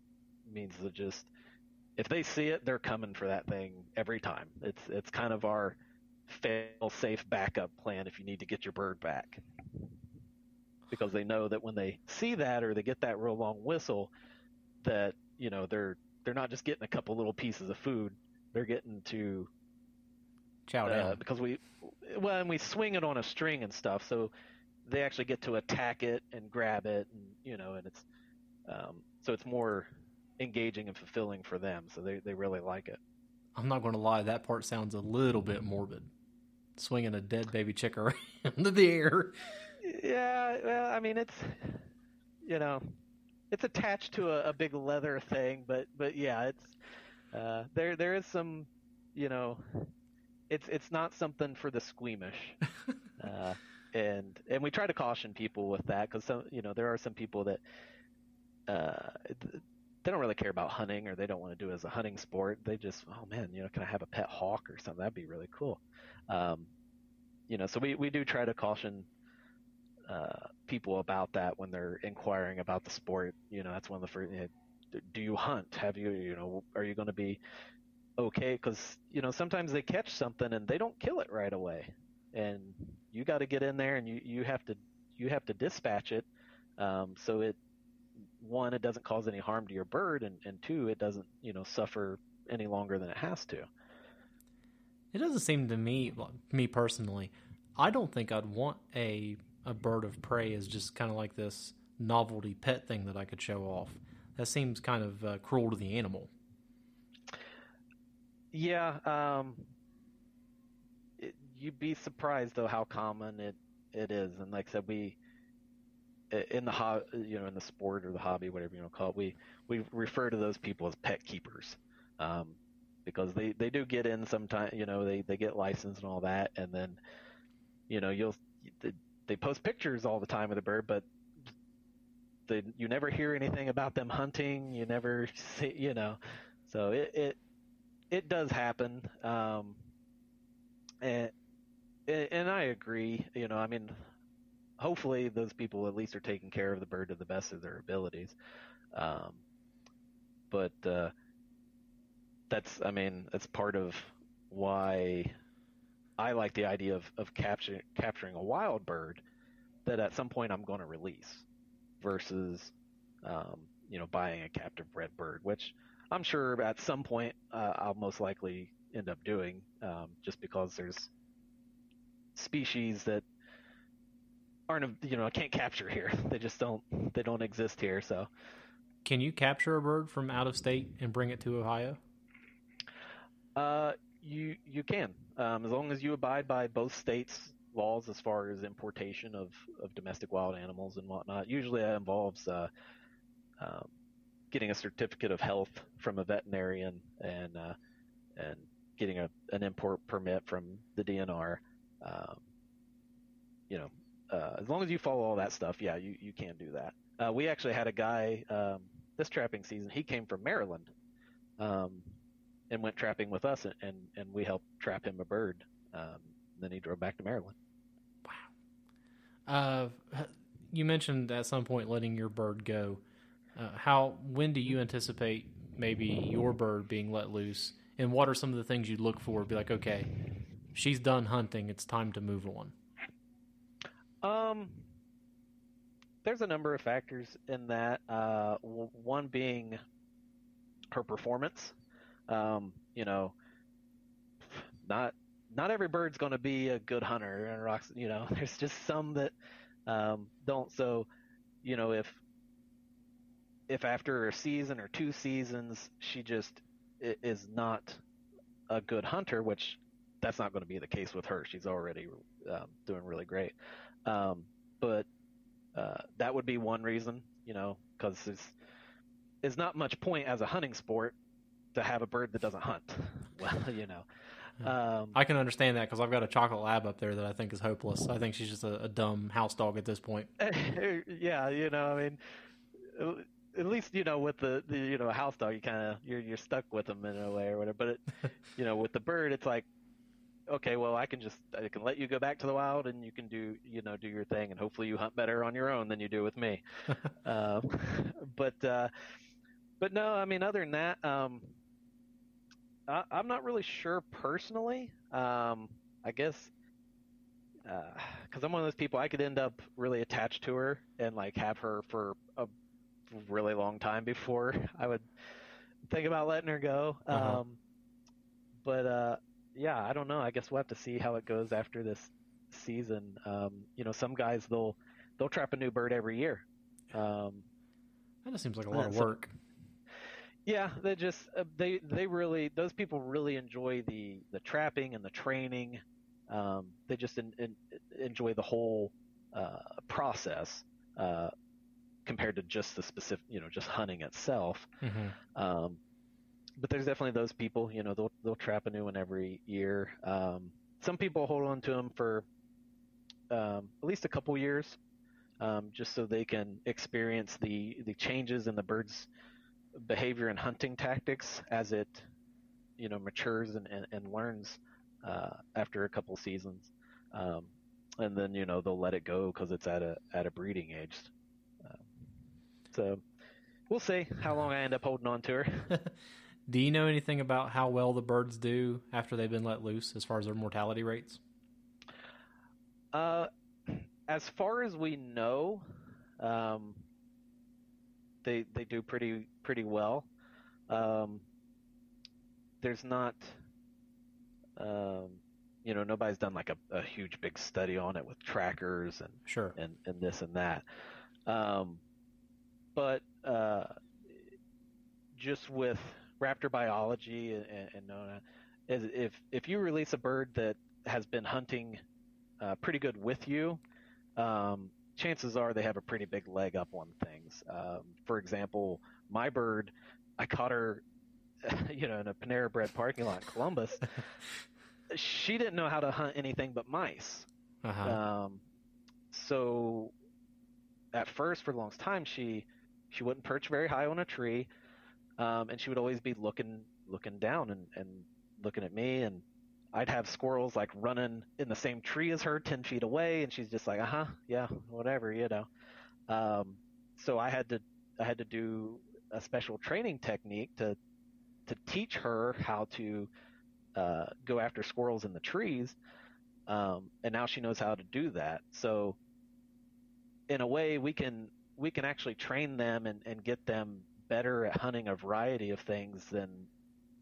means that just if they see it, they're coming for that thing every time. It's it's kind of our fail safe backup plan if you need to get your bird back. Because they know that when they see that or they get that real long whistle, that you know they're they're not just getting a couple little pieces of food, they're getting to Chow uh, down. because we well and we swing it on a string and stuff so they actually get to attack it and grab it and you know and it's um, so it's more engaging and fulfilling for them so they, they really like it I'm not going to lie. That part sounds a little bit morbid. Swinging a dead baby chick [LAUGHS] around into the air. Yeah well i mean it's you know it's attached to a, a big leather thing but but yeah it's uh, there there is some you know it's it's not something for the squeamish [LAUGHS] uh, and and we try to caution people with that because some you know there are some people that uh, they don't really care about hunting or they don't want to do it as a hunting sport. They just oh man, you know, can I have a pet hawk or something? That'd be really cool. Um, you know, so we we do try to caution uh, people about that when they're inquiring about the sport. You know, that's one of the first. You know, do you hunt? Have you you know are you going to be okay? Because you know sometimes they catch something and they don't kill it right away, and you got to get in there and you you have to you have to dispatch it um, so it one it doesn't cause any harm to your bird and, and two it doesn't you know suffer any longer than it has to It doesn't seem to me, me personally, I don't think I'd want a a bird of prey as just kind of like this novelty pet thing that I could show off. That seems kind of uh, cruel to the animal. yeah um it, you'd be surprised though how common it it is, and like I said, we in the ho- you know in the sport or the hobby, whatever you want to call it, we we refer to those people as pet keepers, um, because they they do get in sometimes. You know, they they get licensed and all that, and then you know you'll they, post pictures all the time of the bird, but they, you never hear anything about them hunting. You never see, you know, so it it, it does happen. Um, and and I agree. You know, I mean, hopefully those people at least are taking care of the bird to the best of their abilities. Um, but uh, that's, I mean, that's part of why I like the idea of, of capturing capturing a wild bird that at some point I'm going to release versus, um, you know, buying a captive bred bird, which I'm sure at some point uh, I'll most likely end up doing, um, just because there's species that aren't you know I can't capture here. [LAUGHS] They just don't they don't exist here. So, can you capture a bird from out of state and bring it to Ohio? Uh, you you can um, as long as you abide by both states' laws as far as importation of, of domestic wild animals and whatnot. Usually that involves uh, um, getting a certificate of health from a veterinarian and uh, and getting a, an import permit from the DNR. Um, you know, uh, as long as you follow all that stuff, yeah, you, you can do that. Uh, we actually had a guy um, this trapping season. He came from Maryland, um, and went trapping with us, and, and, we helped trap him a bird. Um, then he drove back to Maryland. Wow. Uh, you mentioned at some point letting your bird go. Uh, how when do you anticipate maybe your bird being let loose, and what are some of the things you'd look for? Be like, okay, she's done hunting. It's time to move on. Um, there's a number of factors in that. Uh, one being her performance. Um, you know, not not every bird's going to be a good hunter and rocks. You know, [LAUGHS] there's just some that um, don't. So, you know, if if after a season or two seasons she just is not a good hunter, which that's not going to be the case with her. She's already um, doing really great. Um, but uh, that would be one reason, you know, because it's, there's not much point as a hunting sport to have a bird that doesn't hunt. [LAUGHS] Well, [LAUGHS] you know. Um, I can understand that because I've got a chocolate lab up there that I think is hopeless. I think she's just a, a dumb house dog at this point. [LAUGHS] yeah, you know, I mean, at least you know with the, the you know house dog, you kind of you're you're stuck with them in a way or whatever. But it, you know, with the bird, it's like okay, well, I can just I can let you go back to the wild, and you can do you know do your thing, and hopefully you hunt better on your own than you do with me. um, but uh, but no, I mean, other than that, um, I, am not really sure personally. Um, I guess because uh, I'm one of those people, I could end up really attached to her and like have her for a really long time before [LAUGHS] I would think about letting her go. Uh-huh. Um, but uh, yeah, I don't know. I guess we'll have to see how it goes after this season. Um, you know, some guys they'll they'll trap a new bird every year. Um, that just seems like a lot of work. Yeah, they just uh, they they really those people really enjoy the the trapping and the training. Um, they just in, in, enjoy the whole uh, process uh, compared to just the specific, you know, just hunting itself. Mm-hmm. Um, but there's definitely those people. You know, they'll they'll trap a new one every year. Um, some people hold on to them for um, at least a couple years, um, just so they can experience the the changes in the bird's behavior and hunting tactics as it you know matures and and, and learns uh, after a couple seasons. Um, and then you know they'll let it go because it's at a at a breeding age. Uh, so we'll see how long I end up holding on to her. [LAUGHS] [LAUGHS] Do you know anything about how well the birds do after they've been let loose, as far as their mortality rates? Uh, as far as we know, um, they they do pretty pretty well. Um, there's not, um, you know, nobody's done like a, a, huge big study on it with trackers and sure and, and this and that. Um, but uh, just with raptor biology and, and Nona is if if you release a bird that has been hunting uh, pretty good with you, um, chances are they have a pretty big leg up on things. Um, for example, my bird, I caught her, [LAUGHS] you know, in a Panera Bread parking lot in Columbus. [LAUGHS] she didn't know how to hunt anything but mice. Uh-huh. Um, so at first, for the longest time, she she wouldn't perch very high on a tree, um, and she would always be looking looking down and, and looking at me, and I'd have squirrels like running in the same tree as her, ten feet away, and she's just like, uh huh, yeah, whatever, you know. Um, so I had to I had to do a special training technique to to teach her how to uh, go after squirrels in the trees, um, and now she knows how to do that. So in a way, we can we can actually train them and, and get them better at hunting a variety of things than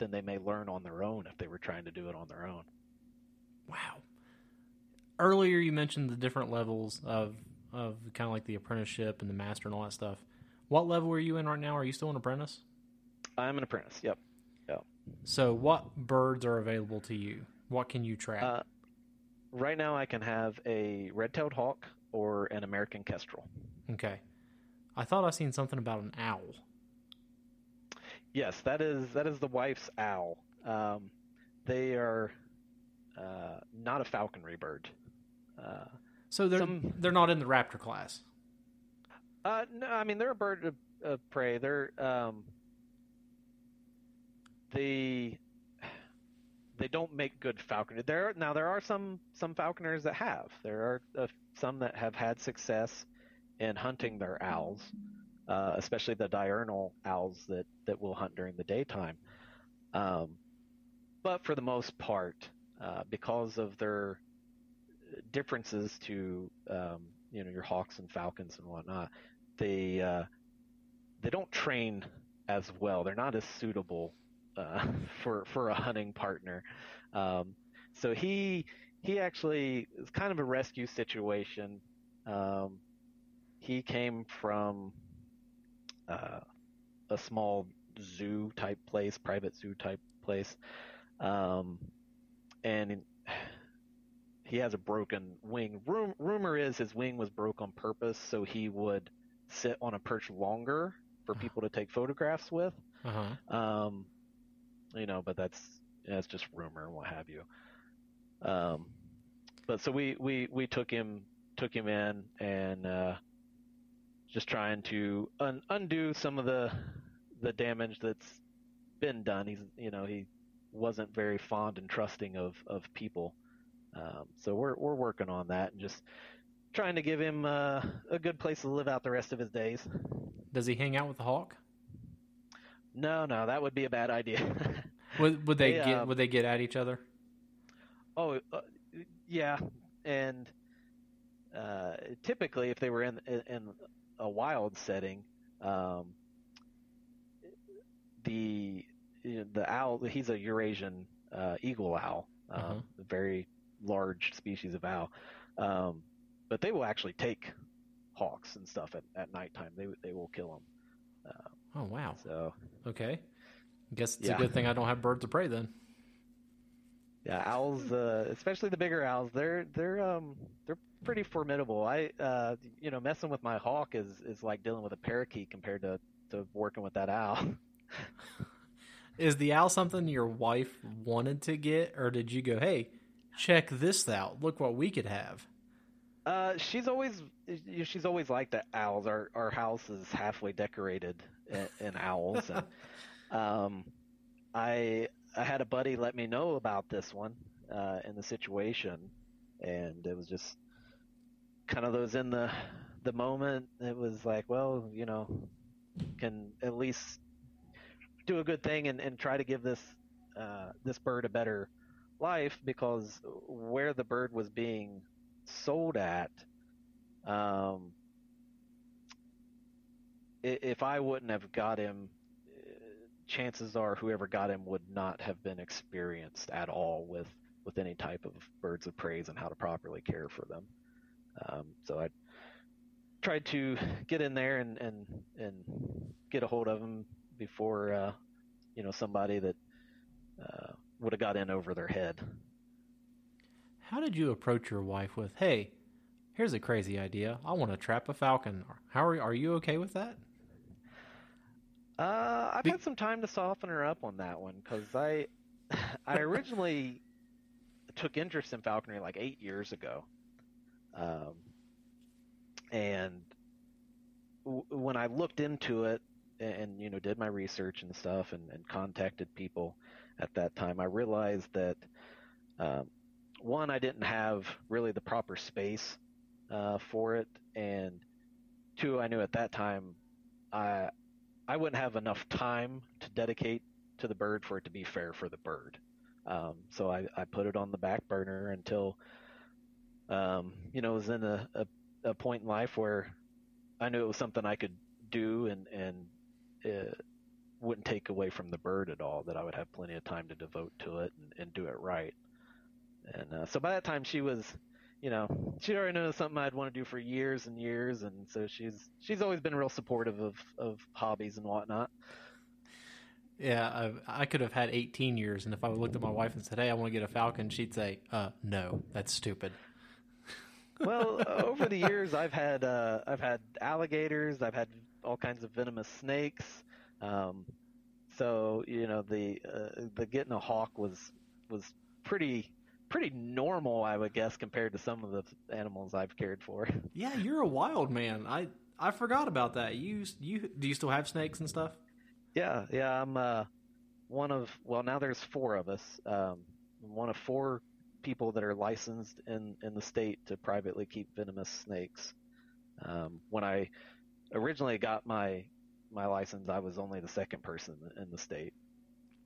than they may learn on their own if they were trying to do it on their own. Wow. Earlier, you mentioned the different levels of of kind of like the apprenticeship and the master and all that stuff. What level are you in right now? Are you still an apprentice? I'm an apprentice. Yep. Yep. So, what birds are available to you? What can you track? Uh, right now, I can have a red-tailed hawk or an American kestrel. okay. I thought I seen something about an owl. Yes, that is that is the wife's owl. Um, they are uh, not a falconry bird. Uh, So they're Some- they're not in the raptor class. uh, no, I mean they're a bird of, of prey. They're um, they they don't make good falconers. There now there are some some falconers that have. There are uh, some that have had success in hunting their owls, uh, especially the diurnal owls that that will hunt during the daytime. Um, but for the most part, uh, because of their differences to um, you know your hawks and falcons and whatnot, they uh, they don't train as well. They're not as suitable uh, [LAUGHS] for for a hunting partner. Um, so he he actually is kind of a rescue situation. Um, he came from uh, a small zoo type place, private zoo type place, um, and [SIGHS] he has a broken wing. Rum- rumor is his wing was broke on purpose so he would sit on a perch longer for people to take photographs with. Uh huh. Um, you know, but that's that's just rumor and what have you. Um, but so we, we, we took him took him in and uh, just trying to un- undo some of the the damage that's been done. He's you know he wasn't very fond and trusting of of people. Um, so we're we're working on that and just trying to give him uh, a good place to live out the rest of his days. Does he hang out with the hawk? No, no, that would be a bad idea. [LAUGHS] Would would they They, get um, would they get at each other? Oh, uh, yeah, and uh, typically, if they were in in a wild setting, um, the the owl he's a Eurasian uh, eagle owl, um, Uh-huh. a very large species of owl, um, but they will actually take hawks and stuff at, at nighttime. They they will kill them. Oh wow. So Okay. Guess it's Yeah. a good thing I don't have birds of prey then. Yeah, owls, uh, especially the bigger owls, they're they're um they're pretty formidable. I uh you know messing with my hawk is is like dealing with a parakeet compared to to working with that owl. [LAUGHS] Is the owl something your wife wanted to get, or did you go, "Hey, check this out. Look what we could have." Uh, she's always she's always liked the owls. Our our house is halfway decorated in, in owls, and [LAUGHS] um, I I had a buddy let me know about this one uh, in the situation, and it was just kind of those in the the moment. It was like, well, you know, can at least do a good thing and, and try to give this uh, this bird a better life because where the bird was being sold at, um, if I wouldn't have got him, uh, chances are whoever got him would not have been experienced at all with with any type of birds of praise and how to properly care for them. Um, so I tried to get in there and and and get a hold of him before uh, you know somebody that uh, would have got in over their head. How did you approach your wife with, "Hey, Here's a crazy idea. I want to trap a falcon. How are are you okay with that? Uh, I've Be- had some time to soften her up on that one because I, [LAUGHS] I originally took interest in falconry like eight years ago, um, and w- when I looked into it and, you know did my research and stuff and, and contacted people at that time, I realized that um, one I didn't have really the proper space uh, for it, and two I knew at that time I I wouldn't have enough time to dedicate to the bird for it to be fair for the bird. Um, so I, I put it on the back burner until, um, you know, was in a, a, a point in life where I knew it was something I could do and, and it wouldn't take away from the bird at all, that I would have plenty of time to devote to it and, and do it right. And uh, so by that time she was, you know, she already knows something I'd want to do for years and years, and so she's she's always been real supportive of of hobbies and whatnot. Yeah, I, I could have had 18 years, and if I looked at my wife and said, "Hey, I want to get a falcon," she'd say, "Uh, no, that's stupid." Well, over the years, I've had uh, I've had alligators, I've had all kinds of venomous snakes. Um, so you know the uh, the getting a hawk was was pretty pretty normal, I would guess, compared to some of the animals I've cared for. Yeah, you're a wild man. I I forgot about that. You you do you still have snakes and stuff? Yeah, yeah, I'm uh, one of well now there's four of us. Um, one of four people that are licensed in in the state to privately keep venomous snakes. Um, when I originally got my my license, I was only the second person in the state.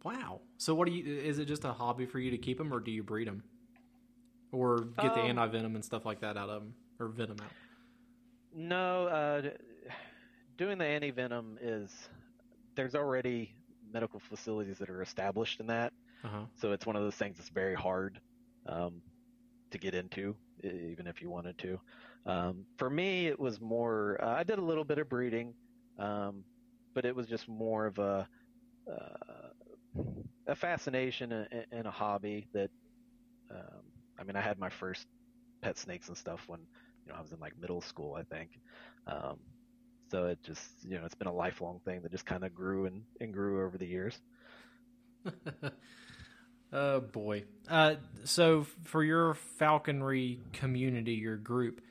Wow. So what do you? Is it just a hobby for you to keep them, or do you breed them, or get the Um, anti venom and stuff like that out of them, or venom out? No, uh, doing the anti venom is there's already medical facilities that are established in that. Uh huh. So it's one of those things that's very hard um, to get into, even if you wanted to. Um, for me, it was more. Uh, I did a little bit of breeding, um, but it was just more of a uh, a fascination and, and a hobby that. Um, I mean, I had my first pet snakes and stuff when you know I was in like middle school, I think. Um, so it just you know it's been a lifelong thing that just kind of grew and, and grew over the years. [LAUGHS] oh boy. Uh, so for your falconry community, your group,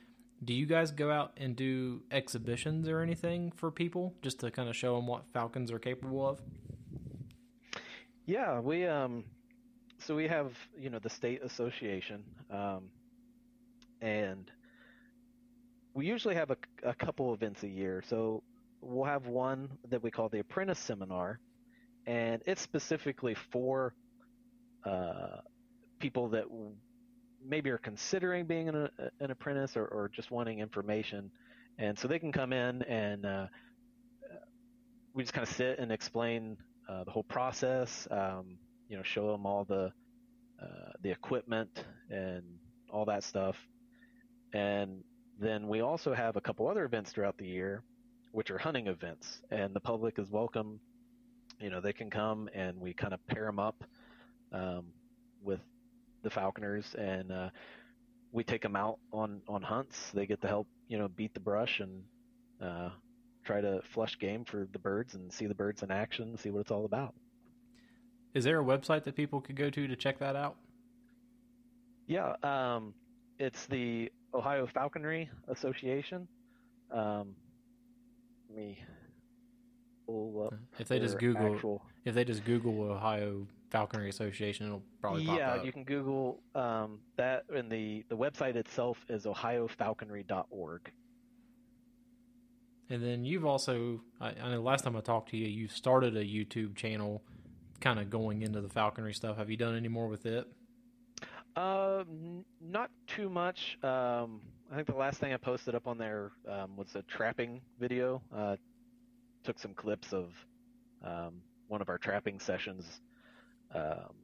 do you guys go out and do exhibitions or anything for people just to kind of show them what falcons are capable of? Yeah, we um, so we have you know the state association, um, and we usually have a, a couple events a year. So we'll have one that we call the apprentice seminar, and it's specifically for uh, people that maybe are considering being an, an apprentice or, or just wanting information, and so they can come in and uh, we just kind of sit and explain uh, the whole process. Um, you know, show them all the uh, the equipment and all that stuff, and then we also have a couple other events throughout the year, which are hunting events, and the public is welcome. You know, they can come and we kind of pair them up um, with the falconers, and uh, we take them out on on hunts. They get to help, you know, beat the brush and uh, try to flush game for the birds and see the birds in action, see what it's all about. Is there a website that people could go to to check that out? Yeah, um, it's the Ohio Falconry Association. Um, let me pull up. If they just Google, actual- if they just Google Ohio Falconry Association, it'll probably pop yeah, up. you can Google um, that, and the the website itself is ohiofalconry.org. And then you've also, I, I know last time I talked to you, you started a YouTube channel, kind of going into the falconry stuff. Have you done any more with it? Uh, n- not too much. Um, I think the last thing I posted up on there um, was a trapping video. Uh, took some clips of um, one of our trapping sessions. Um,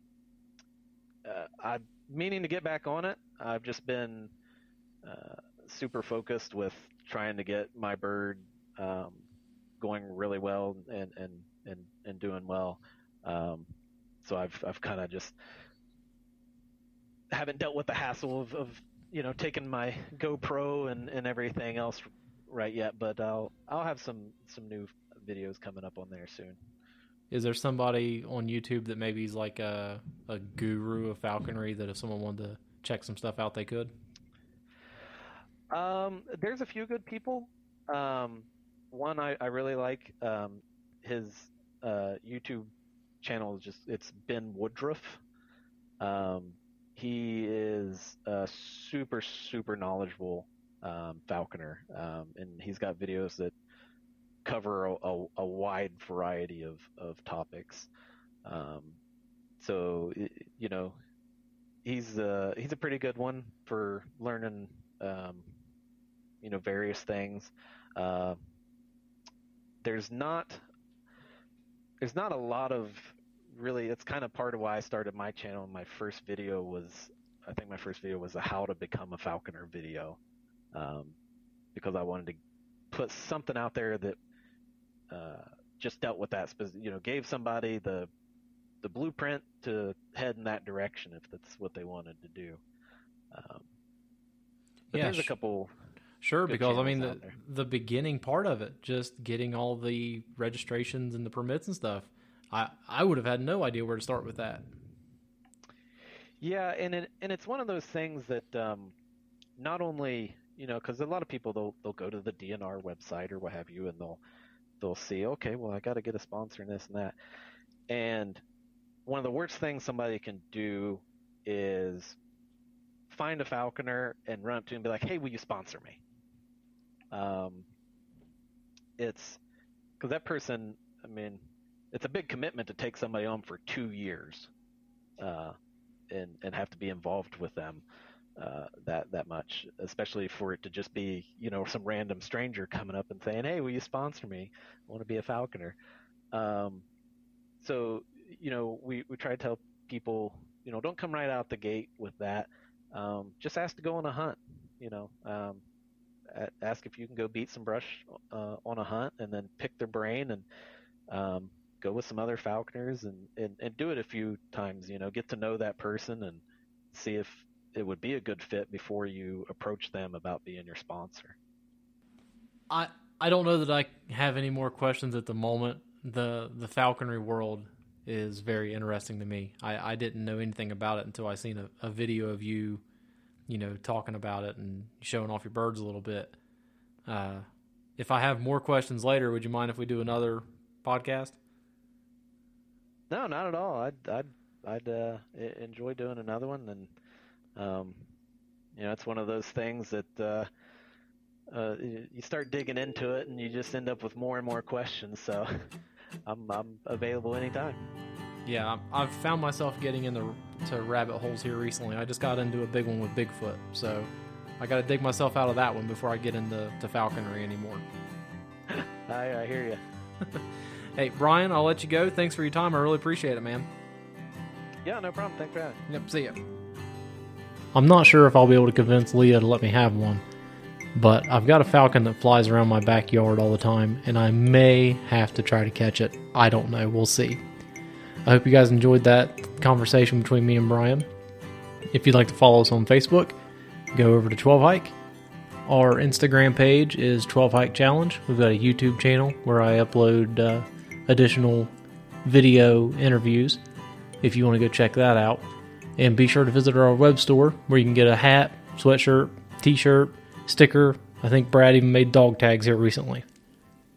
uh, I'm meaning to get back on it. I've just been uh, super focused with trying to get my bird um, going really well and and and, and doing well. Um, so I've I've kind of just haven't dealt with the hassle of, of you know taken my GoPro and, and everything else right yet, but I'll I'll have some some new videos coming up on there soon. Is there somebody on YouTube that maybe is like a a guru of falconry that if someone wanted to check some stuff out, they could? Um, there's a few good people. Um, one I, I really like. Um, his uh, YouTube channel is just it's Ben Woodruff. Um, he is a super super knowledgeable um, falconer, um, and he's got videos that cover a, a, a wide variety of of topics. Um, so you know, he's uh, he's a pretty good one for learning um, you know various things. Uh, there's not there's not a lot of really it's kind of part of why I started my channel. My first video was I think my first video was a how to become a falconer video um, because I wanted to put something out there that uh, just dealt with that you know gave somebody the the blueprint to head in that direction if that's what they wanted to do. Um, Yeah, there's a couple Sure, because I mean the the beginning part of it, just getting all the registrations and the permits and stuff. I I would have had no idea where to start with that. Yeah, and it, and it's one of those things that um, not only you know because a lot of people they'll they'll go to the DNR website or what have you, and they'll they'll see okay, well I got to get a sponsor and this and that, and one of the worst things somebody can do is find a falconer and run up to him and be like, hey, will you sponsor me? Um, it's because that person, I mean, it's a big commitment to take somebody on for two years. Uh, and and have to be involved with them uh, that that much, especially for it to just be you know some random stranger coming up and saying, "Hey, will you sponsor me? I want to be a falconer." Um, so you know we we try to tell people you know don't come right out the gate with that. Um, just ask to go on a hunt. You know, um, ask if you can go beat some brush uh, on a hunt, and then pick their brain and um, go with some other falconers and, and, and do it a few times, you know, get to know that person and see if it would be a good fit before you approach them about being your sponsor. I I don't know that I have any more questions at the moment. the The falconry world is very interesting to me. I, I didn't know anything about it until I seen a, a video of you, you know, talking about it and showing off your birds a little bit. Uh, if I have more questions later, would you mind if we do another podcast? No, not at all. I'd I'd I'd uh, enjoy doing another one, and um, you know, it's one of those things that uh, uh, you start digging into it, and you just end up with more and more questions. So, [LAUGHS] I'm I'm available anytime. Yeah, I've found myself getting into to rabbit holes here recently. I just got into a big one with Bigfoot, so I got to dig myself out of that one before I get into to falconry anymore. [LAUGHS] I I hear you. [LAUGHS] Hey, Brian, I'll let you go. Thanks for your time. I really appreciate it, man. Yeah, no problem. Thanks for having. me. Yep, see ya. I'm not sure if I'll be able to convince Leah to let me have one, but I've got a falcon that flies around my backyard all the time, and I may have to try to catch it. I don't know. We'll see. I hope you guys enjoyed that conversation between me and Brian. If you'd like to follow us on Facebook, go over to 12 Hike. Our Instagram page is 12 Hike Challenge. We've got a YouTube channel where I upload uh, additional video interviews if you want to go check that out. And be sure to visit our web store where you can get a hat, sweatshirt, t shirt, sticker. I think Brad even made dog tags here recently.